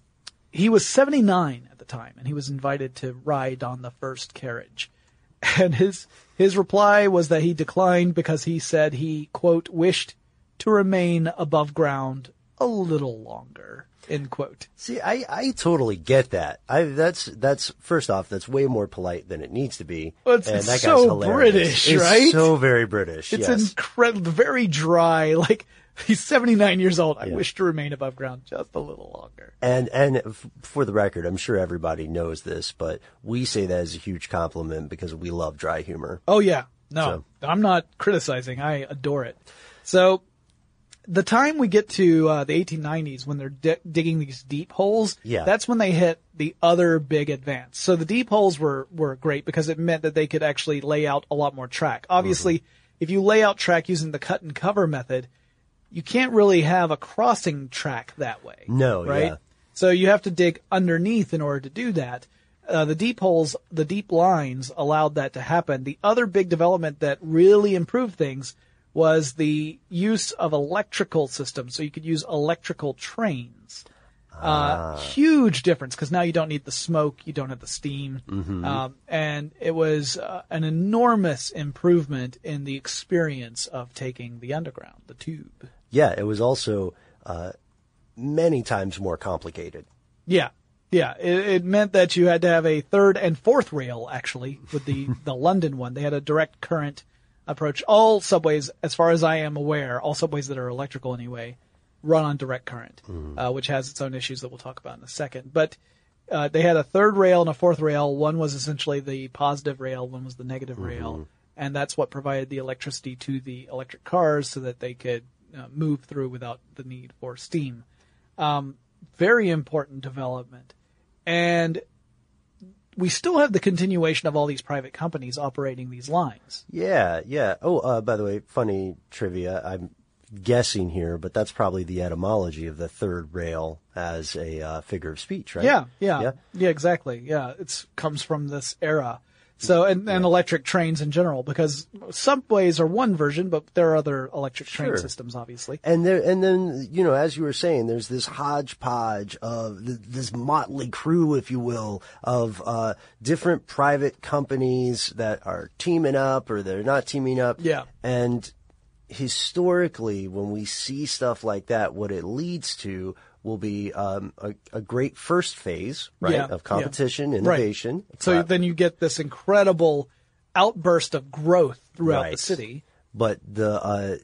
he was 79 at the time, and he was invited to ride on the first carriage. And his his reply was that he declined because he said he quote wished to remain above ground a little longer. End quote. See, I, I totally get that. I that's that's first off, that's way more polite than it needs to be. Well, it's- and it's so hilarious. British, It's right? So very British. It's yes. incredible, very dry. Like he's 79 years old. I Yeah. wish to remain above ground just a little longer. And and f- for the record, I'm sure everybody knows this, but we say that as a huge compliment because we love dry humor. Oh yeah. No, I'm not criticizing. I adore it. So the time we get to uh, the 1890s when they're di- digging these deep holes, Yeah. that's when they hit the other big advance. So the deep holes were were great because it meant that they could actually lay out a lot more track. Obviously, if you lay out track using the cut and cover method, you can't really have a crossing track that way. No, right? yeah. So you have to dig underneath in order to do that. Uh, the deep holes, the deep lines allowed that to happen. The other big development that really improved things was the use of electrical systems. So you could use electrical trains. Uh, huge difference because now you don't need the smoke, you don't have the steam, um, and it was uh, an enormous improvement in the experience of taking the underground, the tube. Yeah, it was also uh, many times more complicated. Yeah. Yeah. It, it meant that you had to have a third and fourth rail, actually, with the, the London one. They had a direct current approach. All subways, as far as I am aware, all subways that are electrical anyway, run on direct current, uh, which has its own issues that we'll talk about in a second. But uh, they had a third rail and a fourth rail. One was essentially the positive rail, one was the negative rail. And that's what provided the electricity to the electric cars so that they could uh, move through without the need for steam very important development. And we still have the continuation of all these private companies operating these lines. Yeah, yeah. Oh, uh, by the way, funny trivia. I'm guessing here, but that's probably the etymology of the third rail as a uh, figure of speech, right? Yeah, yeah, Yeah. yeah, exactly. Yeah, it comes from this era. So, and, and electric trains in general, because subways are one version, but there are other electric train Sure. systems, obviously. And there, and then you know, as you were saying, there's this hodgepodge of th- this motley crew, if you will, of uh, different private companies that are teaming up or they're not teaming up. Yeah. And historically, when we see stuff like that, what it leads to will be um, a, a great first phase, right, Yeah, of yeah. competition, Right. innovation. So Uh, then you get this incredible outburst of growth throughout the city. But the uh,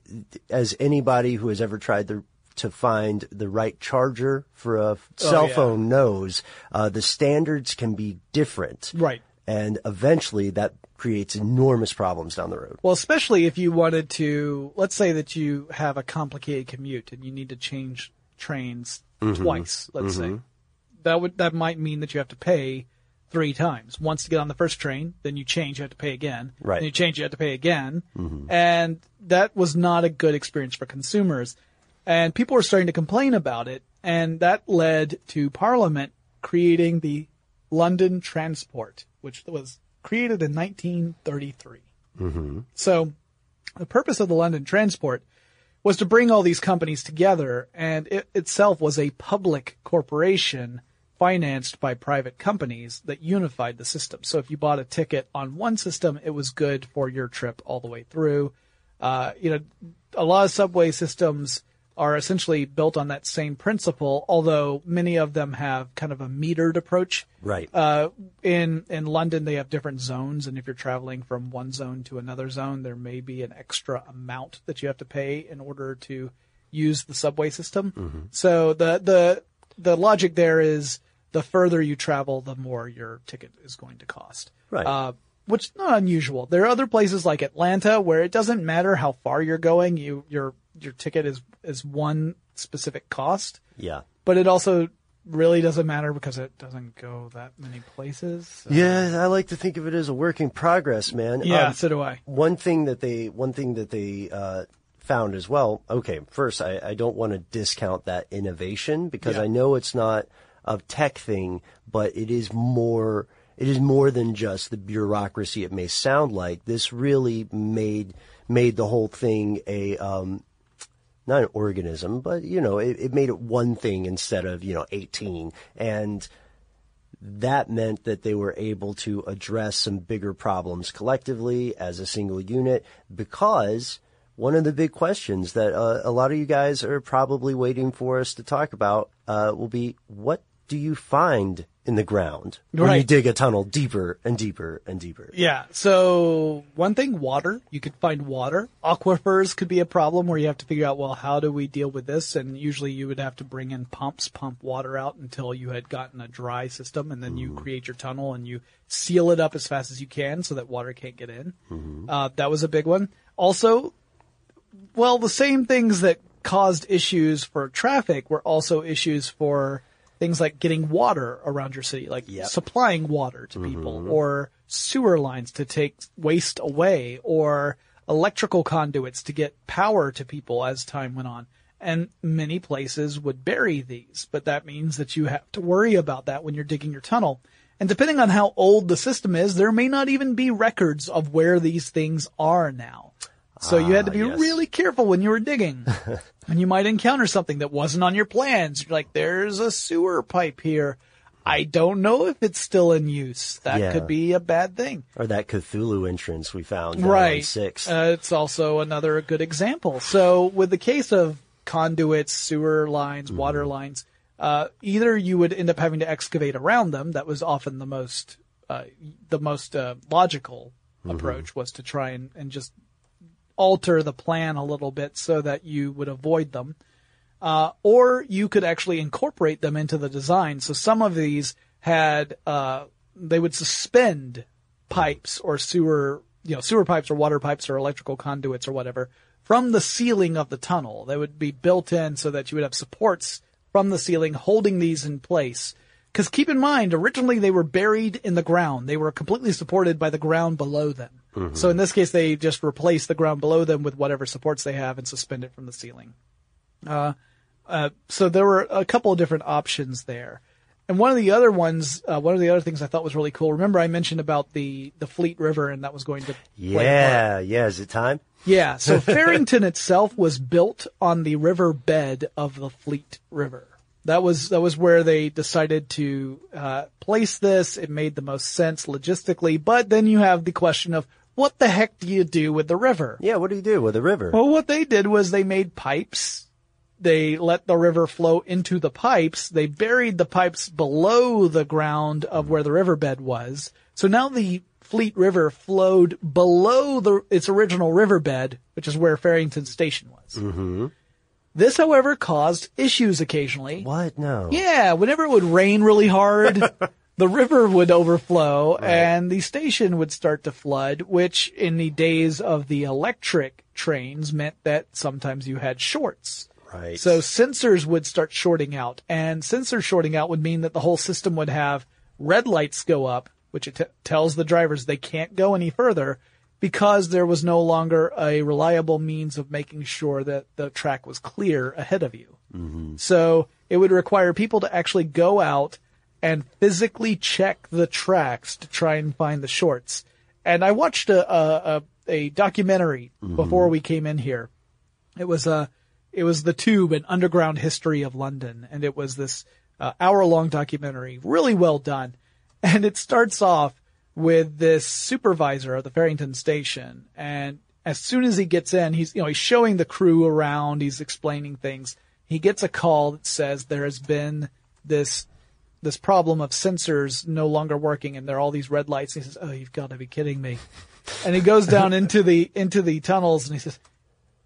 as anybody who has ever tried to to find the right charger for a cell Oh, yeah. phone knows, uh, the standards can be different. Right. And eventually that creates enormous problems down the road. Well, especially if you wanted to, let's say that you have a complicated commute and you need to change trains Mm-hmm. twice, let's say. Mm-hmm. That would, that might mean that you have to pay three times. Once to get on the first train, then you change, you have to pay again. Right. Then you change, you have to pay again. Mm-hmm. And that was not a good experience for consumers. And people were starting to complain about it. And that led to Parliament creating the London Transport, which was created in 1933. Mm-hmm. So the purpose of the London Transport was to bring all these companies together and it itself was a public corporation financed by private companies that unified the system. So if you bought a ticket on one system, it was good for your trip all the way through. Uh, you know, a lot of subway systems are essentially built on that same principle, although many of them have kind of a metered approach. Right. Uh, in in London, they have different zones, and if you're traveling from one zone to another zone, there may be an extra amount that you have to pay in order to use the subway system. So the the the logic there is the further you travel, the more your ticket is going to cost. Right. Uh, which is not unusual. There are other places like Atlanta where it doesn't matter how far you're going, you your your ticket is is one specific cost yeah. but it also really doesn't matter because it doesn't go that many places. So- Yeah, I like to think of it as a work in progress, man. Yeah, Um, so do I. one thing that they one thing that they uh, found as well. Okay, first I, I don't want to discount that innovation because Yeah. I know it's not a tech thing, but it is more. It is more than just the bureaucracy. It may sound like this really made made the whole thing a um, not an organism, but you know, it, it made it one thing instead of you know eighteen. And that meant that they were able to address some bigger problems collectively as a single unit because one of the big questions that uh, a lot of you guys are probably waiting for us to talk about uh, will be what do you find in the ground when you dig a tunnel deeper and deeper and deeper? Yeah. So one thing, water. You could find water. Aquifers could be a problem where you have to figure out, well, how do we deal with this? And usually you would have to bring in pumps, pump water out until you had gotten a dry system, and then you create your tunnel and you seal it up as fast as you can so that water can't get in. Uh, that was a big one. Also, well, the same things that caused issues for traffic were also issues for things like getting water around your city, like Yep. supplying water to mm-hmm. people, or sewer lines to take waste away, or electrical conduits to get power to people as time went on. And many places would bury these, but that means that you have to worry about that when you're digging your tunnel. And depending on how old the system is, there may not even be records of where these things are now. So you had to be yes. really careful when you were digging. and you might encounter something that wasn't on your plans. You're like, there's a sewer pipe here. I don't know if it's still in use. That Yeah. could be a bad thing. Or that Cthulhu entrance we found down on Right. six. Uh, it's also another good example. So with the case of conduits, sewer lines, Mm-hmm. water lines, uh, either you would end up having to excavate around them. That was often the most, uh, the most, uh, logical Mm-hmm. approach was to try and, and just alter the plan a little bit so that you would avoid them. Uh, or you could actually incorporate them into the design. So some of these had, uh, they would suspend pipes or sewer, you know, sewer pipes or water pipes or electrical conduits or whatever from the ceiling of the tunnel. They would be built in so that you would have supports from the ceiling holding these in place. Cause keep in mind, originally they were buried in the ground. They were completely supported by the ground below them. So in this case, they just replace the ground below them with whatever supports they have and suspend it from the ceiling. Uh, so there were a couple of different options there. And one of the other ones, uh, one of the other things I thought was really cool. Remember I mentioned about the, the Fleet River and that was going to yeah, yeah. Is it time? Yeah. So Farringdon itself was built on the river bed of the Fleet River. That was that was where they decided to uh, place this. It made the most sense logistically, but then you have the question of what the heck do you do with the river? Yeah. What do you do with the river? Well, what they did was they made pipes. They let the river flow into the pipes. They buried the pipes below the ground of where the riverbed was. So now the Fleet River flowed below the, its original riverbed, which is where Farringdon Station was. Mm-hmm. This, however, caused issues occasionally. What? No. Yeah, whenever it would rain really hard, the river would overflow and the station would start to flood, which in the days of the electric trains meant that sometimes you had shorts. Right. So sensors would start shorting out and sensor shorting out would mean that the whole system would have red lights go up, which it t- tells the drivers they can't go any further because there was no longer a reliable means of making sure that the track was clear ahead of you. Mm-hmm. So it would require people to actually go out and physically check the tracks to try and find the shorts. And I watched a, a, a, a documentary before we came in here. It was a, it was the Tube, an underground history of London, and it was this uh, hour-long documentary, really well done. And it starts off with this supervisor of the Farringdon station, and as soon as he gets in, he's you know he's showing the crew around, he's explaining things. He gets a call that says there has been this this problem of sensors no longer working, and there are all these red lights. He says, "Oh, you've got to be kidding me!" And he goes down into the into the tunnels, and he says,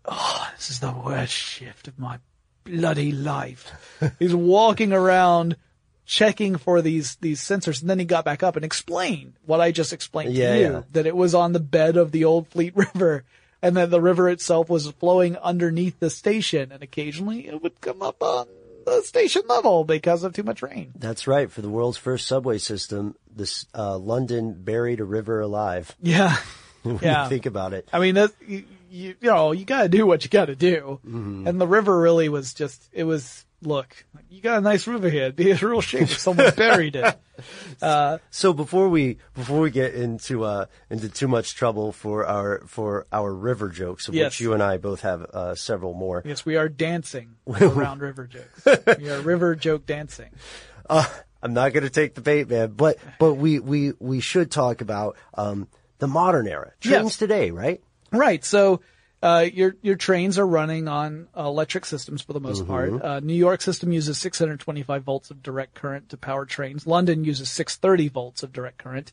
"Oh, this is the worst shift of my bloody life." He's walking around checking for these these sensors, and then he got back up and explained what I just explained Yeah, to you yeah. that it was on the bed of the old Fleet River. And that the river itself was flowing underneath the station, and occasionally it would come up on the station level because of too much rain. That's right. For the world's first subway system, this uh, London buried a river alive. Yeah, When yeah. you think about it. I mean, that, you, you, you know, you gotta do what you gotta do. And the river really was just, it was, look, you got a nice river here. It'd be a real shame if someone buried it. So before we before we get into uh, into too much trouble for our for our river jokes, of Yes. which you and I both have uh, several more. Yes, we are dancing around river jokes. We are river joke dancing. I'm not going to take the bait, man. But but we we we should talk about um, the modern era trains Yes. today, right? Right. So, uh, your, your trains are running on electric systems for the most part. Uh, New York system uses 625 volts of direct current to power trains. London uses 630 volts of direct current,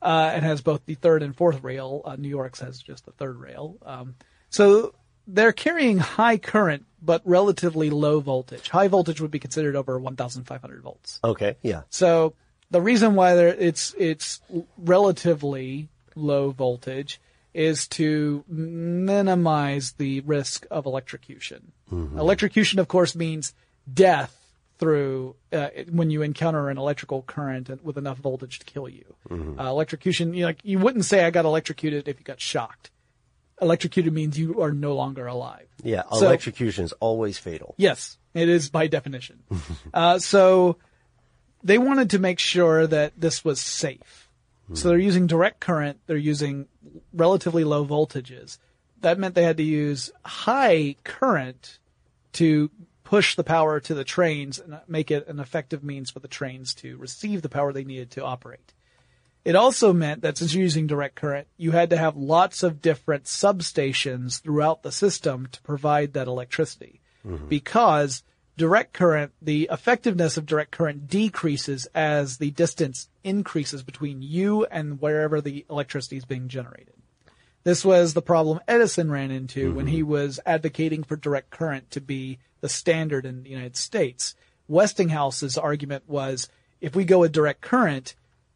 uh, and has both the third and fourth rail. Uh, New York's has just the third rail. Um, so they're carrying high current, but relatively low voltage. High voltage would be considered over 1,500 volts. Okay, yeah, So the reason why there, it's it's relatively low voltage is to minimize the risk of electrocution. Electrocution, of course, means death through uh, when you encounter an electrical current with enough voltage to kill you. Uh, electrocution, you like you wouldn't say I got electrocuted if you got shocked. Electrocuted means you are no longer alive. yeah. So- Electrocution is always fatal. Yes, it is by definition. uh, so they wanted to make sure that this was safe. So they're using direct current. They're using relatively low voltages. That meant they had to use high current to push the power to the trains and make it an effective means for the trains to receive the power they needed to operate. It also meant that since you're using direct current, you had to have lots of different substations throughout the system to provide that electricity. Mm-hmm. Because direct current, the effectiveness of direct current decreases as the distance increases between you and wherever the electricity is being generated. This was the problem Edison ran into when he was advocating for direct current to be the standard in the United States. Westinghouse's argument was if we go with direct current,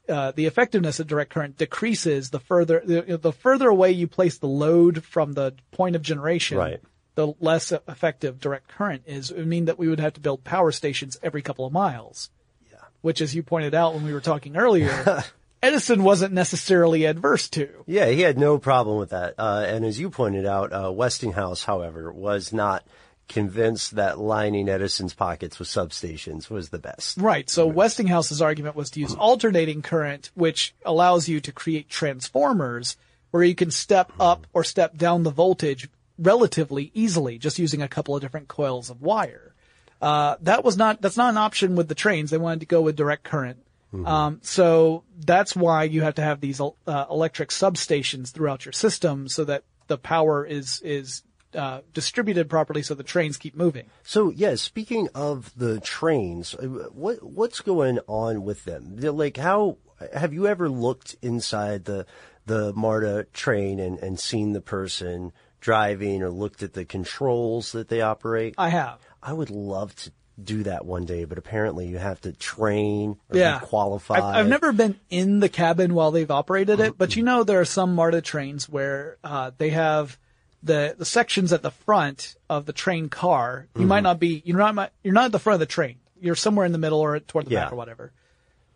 uh, the effectiveness of direct current decreases the further the, the further away you place the load from the point of generation. Right. The less effective direct current is. It would mean that we would have to build power stations every couple of miles. Yeah. Which, as you pointed out when we were talking earlier, Edison wasn't necessarily adverse to. Yeah, he had no problem with that. Uh, and as you pointed out, uh, Westinghouse, however, was not convinced that lining Edison's pockets with substations was the best. Right. So Westinghouse's argument was to use alternating current, which allows you to create transformers where you can step up or step down the voltage relatively easily, just using a couple of different coils of wire. Uh, that was not, that's not an option with the trains. They wanted to go with direct current. Um, so that's why you have to have these uh, electric substations throughout your system so that the power is is uh, distributed properly, so the trains keep moving. So yeah, speaking of the trains, uh, what what's going on with them? They're like how have you ever looked inside the the MARTA train and, and seen the person driving or looked at the controls that they operate? I have. I would love to do that one day, but apparently you have to train or Yeah. be qualified. I've, I've never been in the cabin while they've operated it, but you know there are some MARTA trains where uh, they have the the sections at the front of the train car. You might not be you're not you're not at the front of the train. You're somewhere in the middle or toward the Yeah. back or whatever.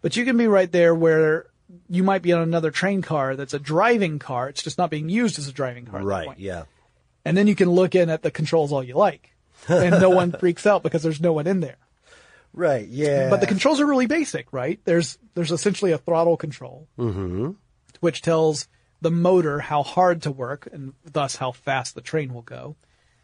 But you can be right there where you might be on another train car that's a driving car. It's just not being used as a driving car. At that Right, point. yeah. And then you can look in at the controls all you like, and no one freaks out because there's no one in there. Right, yeah. But the controls are really basic, right? There's there's essentially a throttle control, which tells the motor how hard to work and thus how fast the train will go.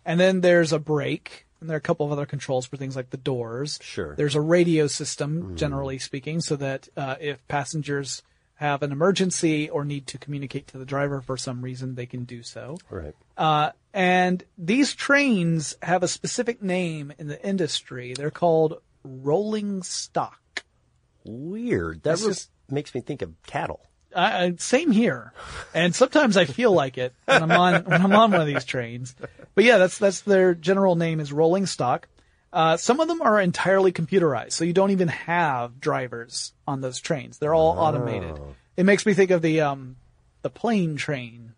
And then there's a brake, and there are a couple of other controls for things like the doors. Sure. There's a radio system, generally speaking, so that uh, if passengers have an emergency or need to communicate to the driver for some reason, they can do so. right. Uh, and these trains have a specific name in the industry. They're called rolling stock. Weird. That just- makes me think of cattle. I, same here, and sometimes I feel like it when I'm on when I'm on one of these trains. But yeah, that's that's their general name is rolling stock. Uh, some of them are entirely computerized, so you don't even have drivers on those trains. They're all automated. It makes me think of the um, the plane train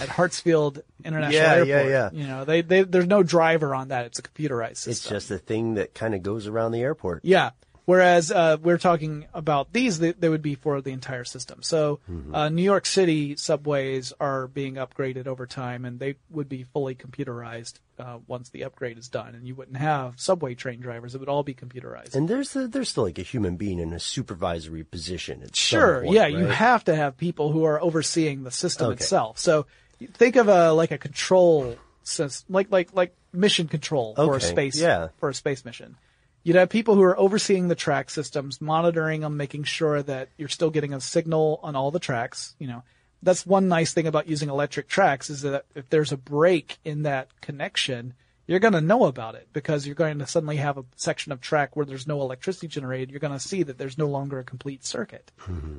at Hartsfield International Yeah, Airport. yeah, yeah. You know, they, they there's no driver on that. It's a computerized system. It's just a thing that kind of goes around the airport. Yeah. Whereas uh, we're talking about these, they, they would be for the entire system. So uh, New York City subways are being upgraded over time, and they would be fully computerized uh, once the upgrade is done. And you wouldn't have subway train drivers; it would all be computerized. And there's the, there's still like a human being in a supervisory position. Sure, point, yeah, you have to have people who are overseeing the system Okay. itself. So think of a like a control system, like like like mission control for a space yeah. for a space mission. You'd have people who are overseeing the track systems, monitoring them, making sure that you're still getting a signal on all the tracks. You know, that's one nice thing about using electric tracks is that if there's a break in that connection, you're going to know about it because you're going to suddenly have a section of track where there's no electricity generated. You're going to see that there's no longer a complete circuit.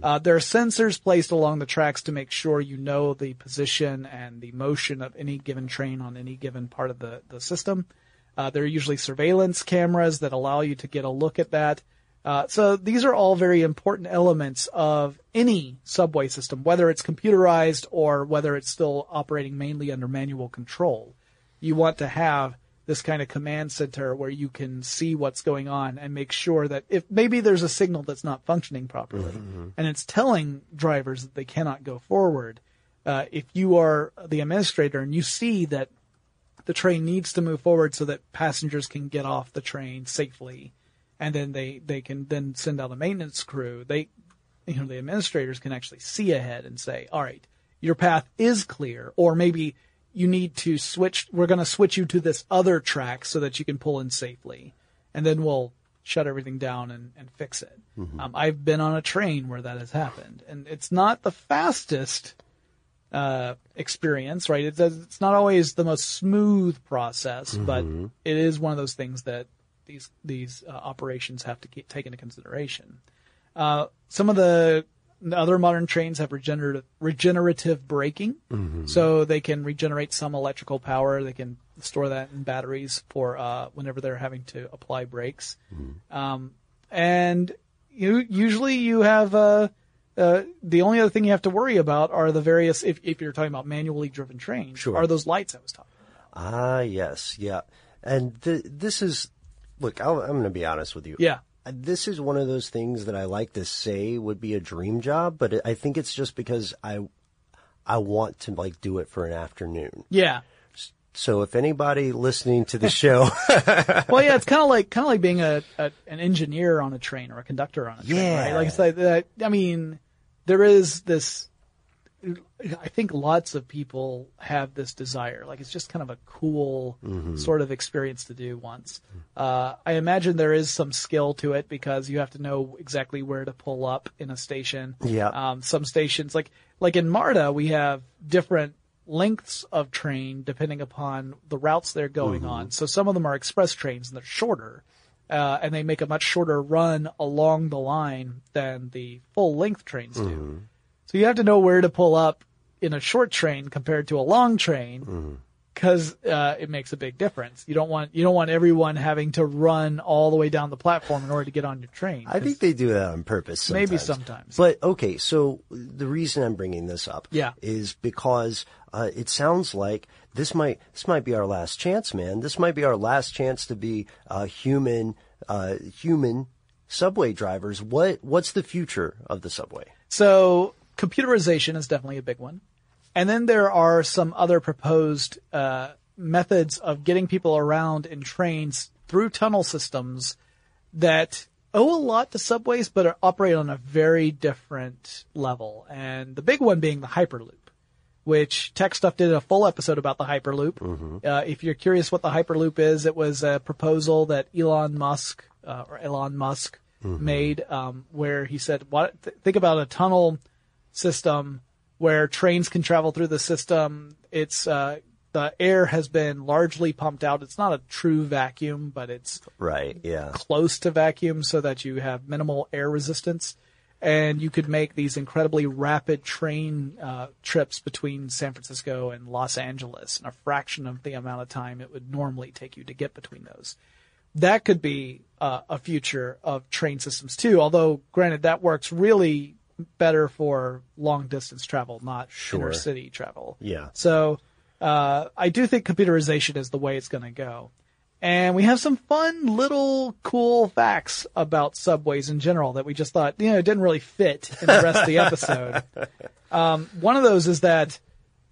Uh, there are sensors placed along the tracks to make sure you know the position and the motion of any given train on any given part of the, the system. Uh, there are usually surveillance cameras that allow you to get a look at that. Uh, so these are all very important elements of any subway system, whether it's computerized or whether it's still operating mainly under manual control. You want to have this kind of command center where you can see what's going on and make sure that if maybe there's a signal that's not functioning properly and it's telling drivers that they cannot go forward, uh, if you are the administrator and you see that the train needs to move forward so that passengers can get off the train safely and then they, they can then send out a maintenance crew. They, you know, the administrators can actually see ahead and say, all right, your path is clear, or maybe you need to switch, we're going to switch you to this other track so that you can pull in safely. And then we'll shut everything down and, and fix it. Um, I've been on a train where that has happened and it's not the fastest, uh, experience, right? It's, it's not always the most smooth process, but it is one of those things that these these uh, operations have to keep, take into consideration. Uh, some of the other modern trains have regenerative regenerative braking, so they can regenerate some electrical power. They can store that in batteries for uh, whenever they're having to apply brakes. Um, and you usually you have uh, uh, the only other thing you have to worry about are the various if if you're talking about manually driven trains Sure. are those lights I was talking about. Ah, yes, yeah. And th- this is, look, I'll, I'm going to be honest with you. Yeah. This is one of those things that I like to say would be a dream job, but I think it's just because I, I want to like do it for an afternoon. Yeah. So if anybody listening to the show, well, yeah, it's kind of like kind of like being a, a an engineer on a train or a conductor on a train, Yeah. right? Like it's like that. I mean, there is this. I think lots of people have this desire. Like it's just kind of a cool sort of experience to do once. Uh, I imagine there is some skill to it because you have to know exactly where to pull up in a station. Yeah. Um, some stations, like like in MARTA, we have different lengths of train depending upon the routes they're going on. So some of them are express trains and they're shorter. uh, and they make a much shorter run along the line than the full length trains do. So you have to know where to pull up in a short train compared to a long train because uh, it makes a big difference. You don't want you don't want everyone having to run all the way down the platform in order to get on your train. I think they do that on purpose. Sometimes. Maybe sometimes. But okay, so the reason I'm bringing this up, Yeah. is because uh, it sounds like this might this might be our last chance, man. This might be our last chance to be uh, human uh, human subway drivers. What what's the future of the subway? So computerization is definitely a big one. And then there are some other proposed uh, methods of getting people around in trains through tunnel systems that owe a lot to subways, but operate on a very different level. And the big one being the Hyperloop, which Tech Stuff did a full episode about the Hyperloop. Uh, if you're curious what the Hyperloop is, it was a proposal that Elon Musk uh, or Elon Musk made, um, where he said, "What? Th- think about a tunnel system where trains can travel through the system. It's uh, the air has been largely pumped out. It's not a true vacuum, but it's Right. Yeah. close to vacuum so that you have minimal air resistance. And you could make these incredibly rapid train uh, trips between San Francisco and Los Angeles in a fraction of the amount of time it would normally take you to get between those. That could be uh, a future of train systems too. Although, granted, that works really better for long distance travel, not Sure. inner city travel. Yeah. So uh, I do think computerization is the way it's going to go. And we have some fun little cool facts about subways in general that we just thought, you know, it didn't really fit in the rest of the episode. Um, one of those is that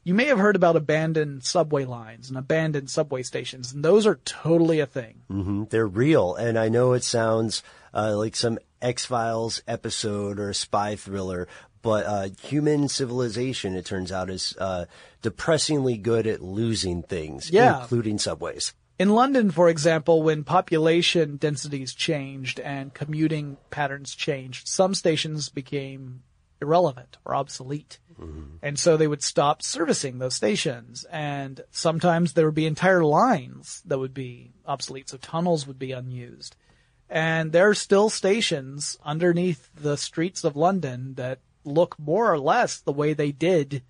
you may have heard about abandoned subway lines and abandoned subway stations, and those are totally a thing. hmm They're real, and I know it sounds uh, like some X Files episode or a spy thriller, but uh, human civilization, it turns out, is uh, depressingly good at losing things, Yeah. including subways. In London, for example, when population densities changed and commuting patterns changed, some stations became irrelevant or obsolete. Mm-hmm. And so they would stop servicing those stations. And sometimes there would be entire lines that would be obsolete. So tunnels would be unused. And there are still stations underneath the streets of London that look more or less the way they did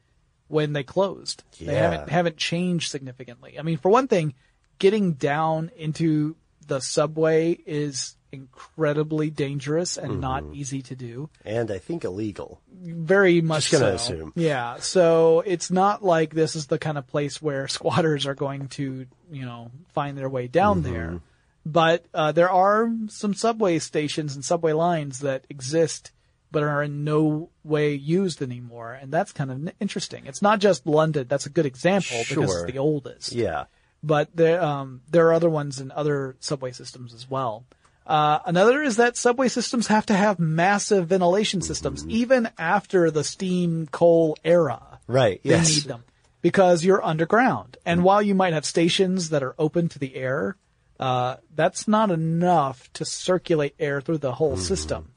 when they closed. They haven't haven't changed significantly. I mean, for one thing, getting down into the subway is incredibly dangerous and not easy to do. And I think illegal. Very much Just gonna so. assume. Yeah. So it's not like this is the kind of place where squatters are going to, you know, find their way down Mm-hmm. there. But uh, there are some subway stations and subway lines that exist but are in no way used anymore, and that's kind of interesting. It's not just London. That's a good example because it's the oldest Yeah. But there um, there are other ones in other subway systems as well. Uh, another is that subway systems have to have massive ventilation systems, even after the steam coal era. Right. They Yes. need them because you're underground, and while you might have stations that are open to the air, uh, that's not enough to circulate air through the whole system.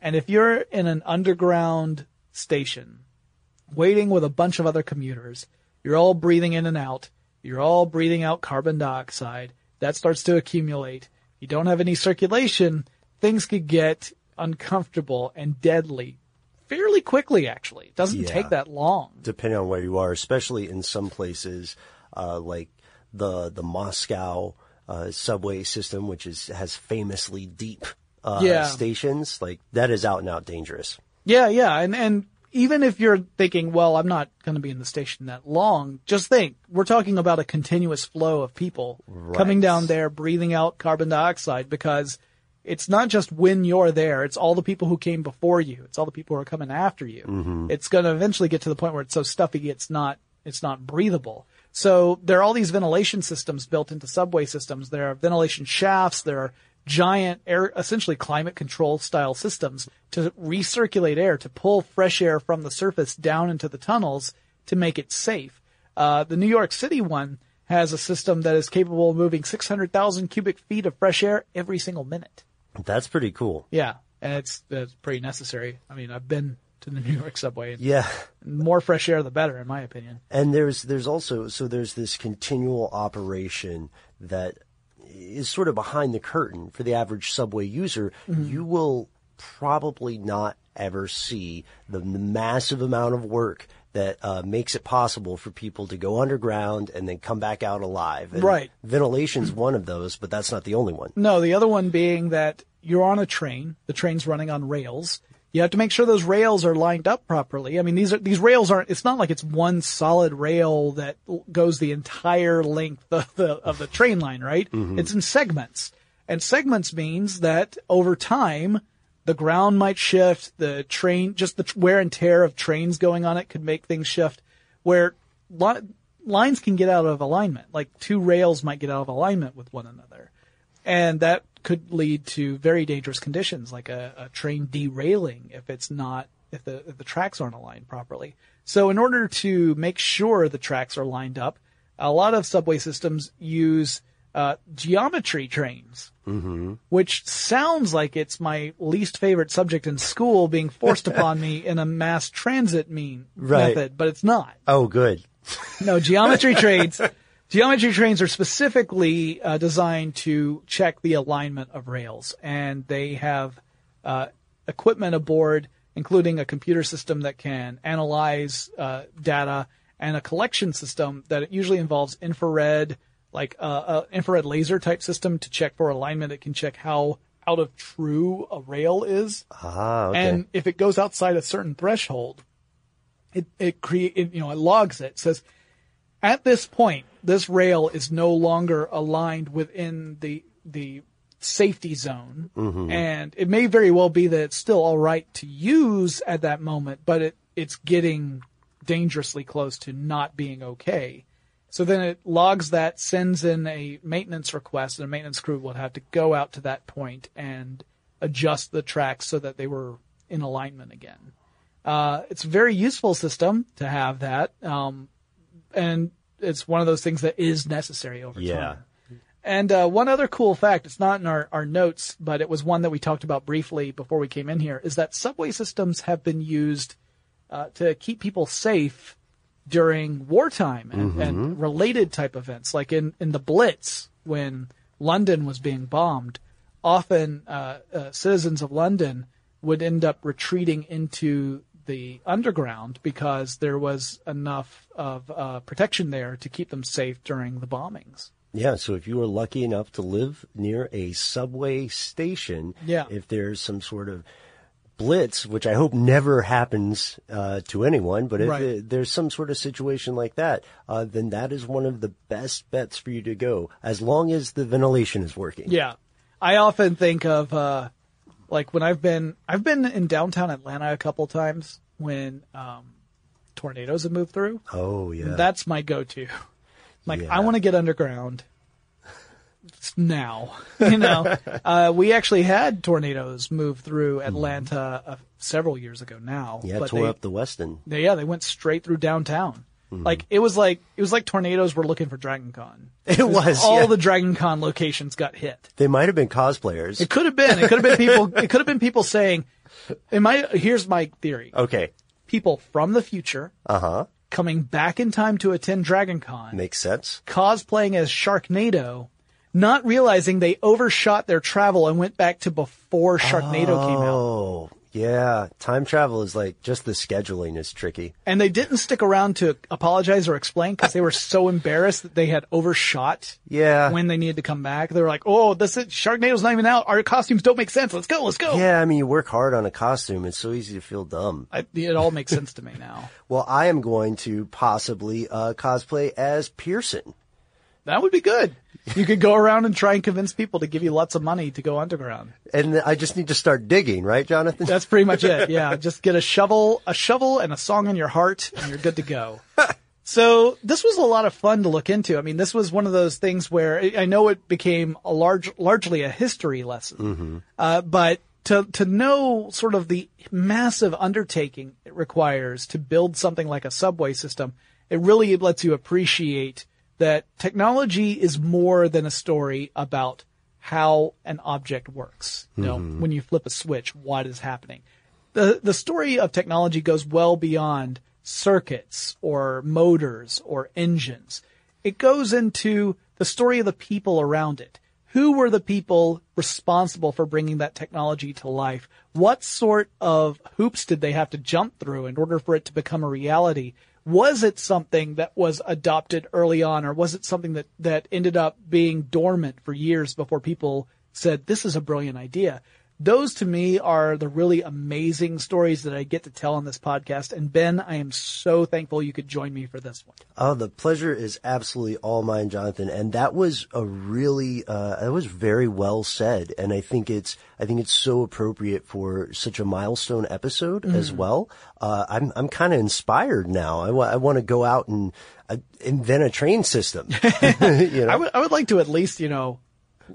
And if you're in an underground station, waiting with a bunch of other commuters. You're all breathing in and out. You're all breathing out carbon dioxide. That starts to accumulate. You don't have any circulation. Things could get uncomfortable and deadly fairly quickly, actually. It doesn't Yeah. take that long. depending on where you are, especially in some places uh, like the the Moscow uh, subway system, which is has famously deep uh, Yeah. stations. Like that is out and out dangerous. Yeah, yeah. And, and even if you're thinking, well, I'm not going to be in the station that long, just think, we're talking about a continuous flow of people coming down there, breathing out carbon dioxide because it's not just when you're there, it's all the people who came before you. It's all the people who are coming after you. Mm-hmm. It's going to eventually get to the point where it's so stuffy it's not, it's not breathable. So there are all these ventilation systems built into subway systems. There are ventilation shafts. There are giant air, essentially climate control style systems to recirculate air, to pull fresh air from the surface down into the tunnels to make it safe. Uh, the New York City one has a system that is capable of moving 600,000 cubic feet of fresh air every single minute. That's pretty cool. Yeah. And it's, it's pretty necessary. I mean, I've been to the New York subway Yeah. more fresh air, the better, in my opinion. And there's there's also so there's this continual operation that is sort of behind the curtain for the average subway user, you will probably not ever see the, the massive amount of work that uh, makes it possible for people to go underground and then come back out alive. And Right. Ventilation's one of those, but that's not the only one. No, the other one being that you're on a train. The train's running on rails. You have to make sure those rails are lined up properly. I mean, these are, these rails aren't, it's not like it's one solid rail that goes the entire length of the, of the train line, right? Mm-hmm. It's in segments. And segments means that over time, the ground might shift, the train, just the wear and tear of trains going on it could make things shift, where li- lines can get out of alignment. Like two rails might get out of alignment with one another. And that could lead to very dangerous conditions, like a, a train derailing if it's not, if the, if the tracks aren't aligned properly. So in order to make sure the tracks are lined up, a lot of subway systems use uh, geometry trains, which sounds like it's my least favorite subject in school being forced upon me in a mass transit mean Right. method, but it's not. Oh, good. No, geometry trains. Geometry trains are specifically uh, designed to check the alignment of rails, and they have uh, equipment aboard, including a computer system that can analyze uh, data and a collection system that usually involves infrared, like uh, infrared laser type system to check for alignment. It can check how out of true a rail is, Ah, okay. and if it goes outside a certain threshold, it it create it, you know it logs it says at this point this rail is no longer aligned within the the safety zone. And it may very well be that it's still all right to use at that moment but it it's getting dangerously close to not being okay. So then it logs that sends in a maintenance request and a maintenance crew would have to go out to that point and adjust the tracks so that they were in alignment again. Uh, it's a very useful system to have that, um, and it's one of those things that is necessary over Yeah. time. And uh, one other cool fact, it's not in our, our notes, but it was one that we talked about briefly before we came in here, is that subway systems have been used uh, to keep people safe during wartime and, and related type events, like in, in the Blitz when London was being bombed. Often uh, uh, citizens of London would end up retreating into the underground because there was enough of uh, protection there to keep them safe during the bombings. Yeah, so if you were lucky enough to live near a subway station, Yeah. if there's some sort of blitz, which I hope never happens uh, to anyone, but if Right. it- there's some sort of situation like that, uh, then that is one of the best bets for you to go, as long as the ventilation is working. Yeah. I often think of, uh, like when I've been, I've been in downtown Atlanta a couple times when, um, tornadoes have moved through. Oh yeah. That's my go-to. Like, Yeah. I want to get underground now. You know, uh, we actually had tornadoes move through Atlanta uh, several years ago now. yeah, but tore they, up the Westin. they, yeah, they went straight through downtown. Mm-hmm. Like it was like it was like tornadoes were looking for Dragon Con. It was. All yeah. the Dragon Con locations got hit. They might have been cosplayers. It could have been. It could have been people. It could have been people saying, "It might." Here's my theory: okay. people from the future Uh huh. coming back in time to attend Dragon Con, Makes sense. cosplaying as Sharknado, not realizing they overshot their travel and went back to before Sharknado came out. Yeah. Time travel is like just the scheduling is tricky. And they didn't stick around to apologize or explain because they were so embarrassed that they had overshot Yeah. when they needed to come back. They were like, "Oh, this is, Sharknado's not even out. Our costumes don't make sense. Let's go. Let's go." yeah, I mean, you work hard on a costume. It's so easy to feel dumb. I, it all makes sense to me now. Well, I am going to possibly uh, cosplay as Pearson. That would be good. You could go around and try and convince people to give you lots of money to go underground. And I just need to start digging, right, Jonathan? That's pretty much it. Yeah, just get a shovel, a shovel, and a song in your heart, and you're good to go. So this was a lot of fun to look into. I mean, this was one of those things where I I know it became a large, largely a history lesson, uh, but to to know sort of the massive undertaking it requires to build something like a subway system, it really lets you appreciate that technology is more than a story about how an object works. You know, mm-hmm. when you flip a switch, what is happening? The the story of technology goes well beyond circuits or motors or engines. It goes into the story of the people around it. who were the people responsible for bringing that technology to life? What sort of hoops did they have to jump through in order for it to become a reality? Was it something that was adopted early on or was it something that, that ended up being dormant for years before people said, this is a brilliant idea? Those to me are the really amazing stories that I get to tell on this podcast. And Ben, I am so thankful you could join me for this one. Oh, the pleasure is absolutely all mine, Jonathan. And that was a really, uh, that was very well said. And I think it's, I think it's so appropriate for such a milestone episode mm. as well. Uh, I'm, I'm kind of inspired now. I, w- I want to go out and uh, invent a train system. you know? I would, I would like to at least, you know,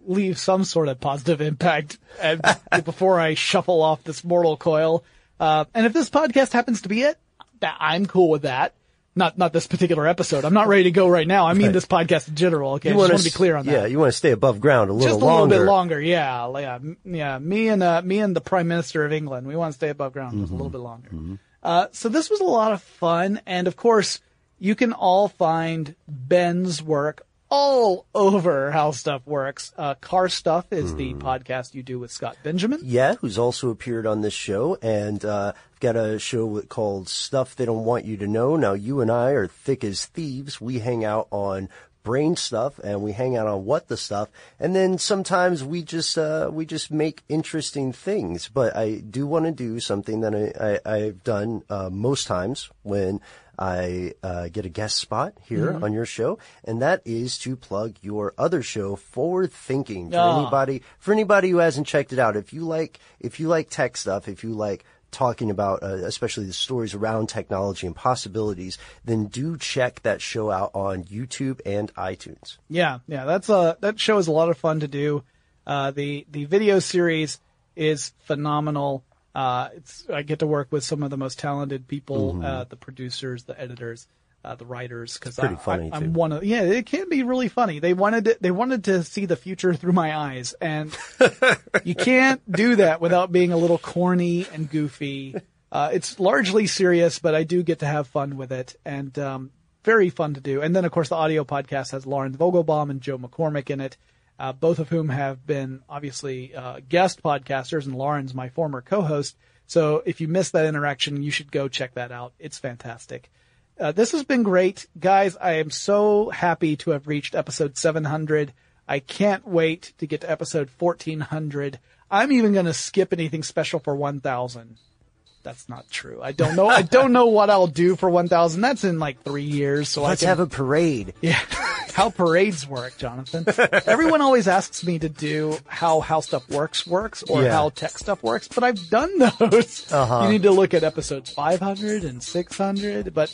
leave some sort of positive impact and, before I shuffle off this mortal coil. Uh, and if this podcast happens to be it, that I'm cool with that. Not not this particular episode. I'm not ready to go right now. I mean right. this podcast in general. Okay, you I just want to be clear on that. Yeah, you want to stay above ground a little just a longer. little bit longer. Yeah, yeah, yeah. Me and uh, me and the Prime Minister of England, we want to stay above ground mm-hmm. just a little bit longer. Mm-hmm. Uh, so this was a lot of fun, and of course, you can all find Ben's work all over how stuff works. Uh, Car Stuff is mm. the hmm. podcast you do with Scott Benjamin. Yeah, who's also appeared on this show. And uh, I've got a show called Stuff They Don't Want You to Know. Now, you and I are thick as thieves. We hang out on brain stuff and we hang out on what the stuff and then sometimes we just uh, we just make interesting things but i do want to do something that I, I, have done uh, most times when I uh, get a guest spot here mm-hmm. on your show, and that is to plug your other show, Forward Thinking. For oh. anybody, for anybody who hasn't checked it out, if you like, if you like tech stuff, if you like talking about, uh, especially the stories around technology and possibilities, then do check that show out on YouTube and iTunes. Yeah, yeah, that's a that show is a lot of fun to do. Uh, the the video series is phenomenal. Uh, it's I get to work with some of the most talented people, mm-hmm. uh, the producers, the editors, uh, the writers. Because pretty I, funny I, am one of yeah, it can be really funny. They wanted to, they wanted to see the future through my eyes, and you can't do that without being a little corny and goofy. Uh, it's largely serious, but I do get to have fun with it, and um, very fun to do. And then of course the audio podcast has Lauren Vogelbaum and Joe McCormick in it uh, both of whom have been obviously uh, guest podcasters, and Lauren's my former co-host. So if you missed that interaction, you should go check that out. It's fantastic. Uh, this has been great, guys. I am so happy to have reached episode 700. I can't wait to get to episode 1400. I'm even going to skip anything special for 1000 that's not true. I don't know. I don't know what I'll do for 1000. That's in like three years. So let's I can, have a parade. Yeah. how parades work, Jonathan. Everyone always asks me to do how how stuff works works or yeah. how tech stuff works, but I've done those. Uh-huh. You need to look at episodes 500 and 600, but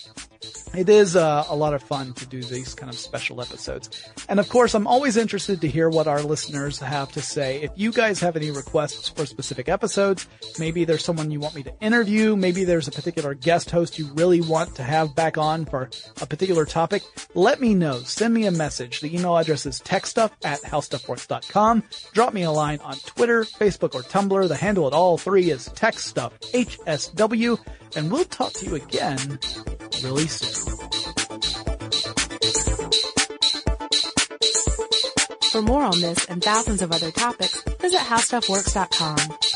it is uh, a lot of fun to do these kind of special episodes. And of course, I'm always interested to hear what our listeners have to say. If you guys have any requests for specific episodes, maybe there's someone you want me to interview, maybe there's a particular guest host you really want to have back on for a particular topic, let me know. Send me a message. The email address is techstuff at howstuffworks.com. Drop me a line on Twitter, Facebook, or Tumblr. The handle at all three is techstuff, HSW, and we'll talk to you again really soon. For more on this and thousands of other topics, visit howstuffworks.com.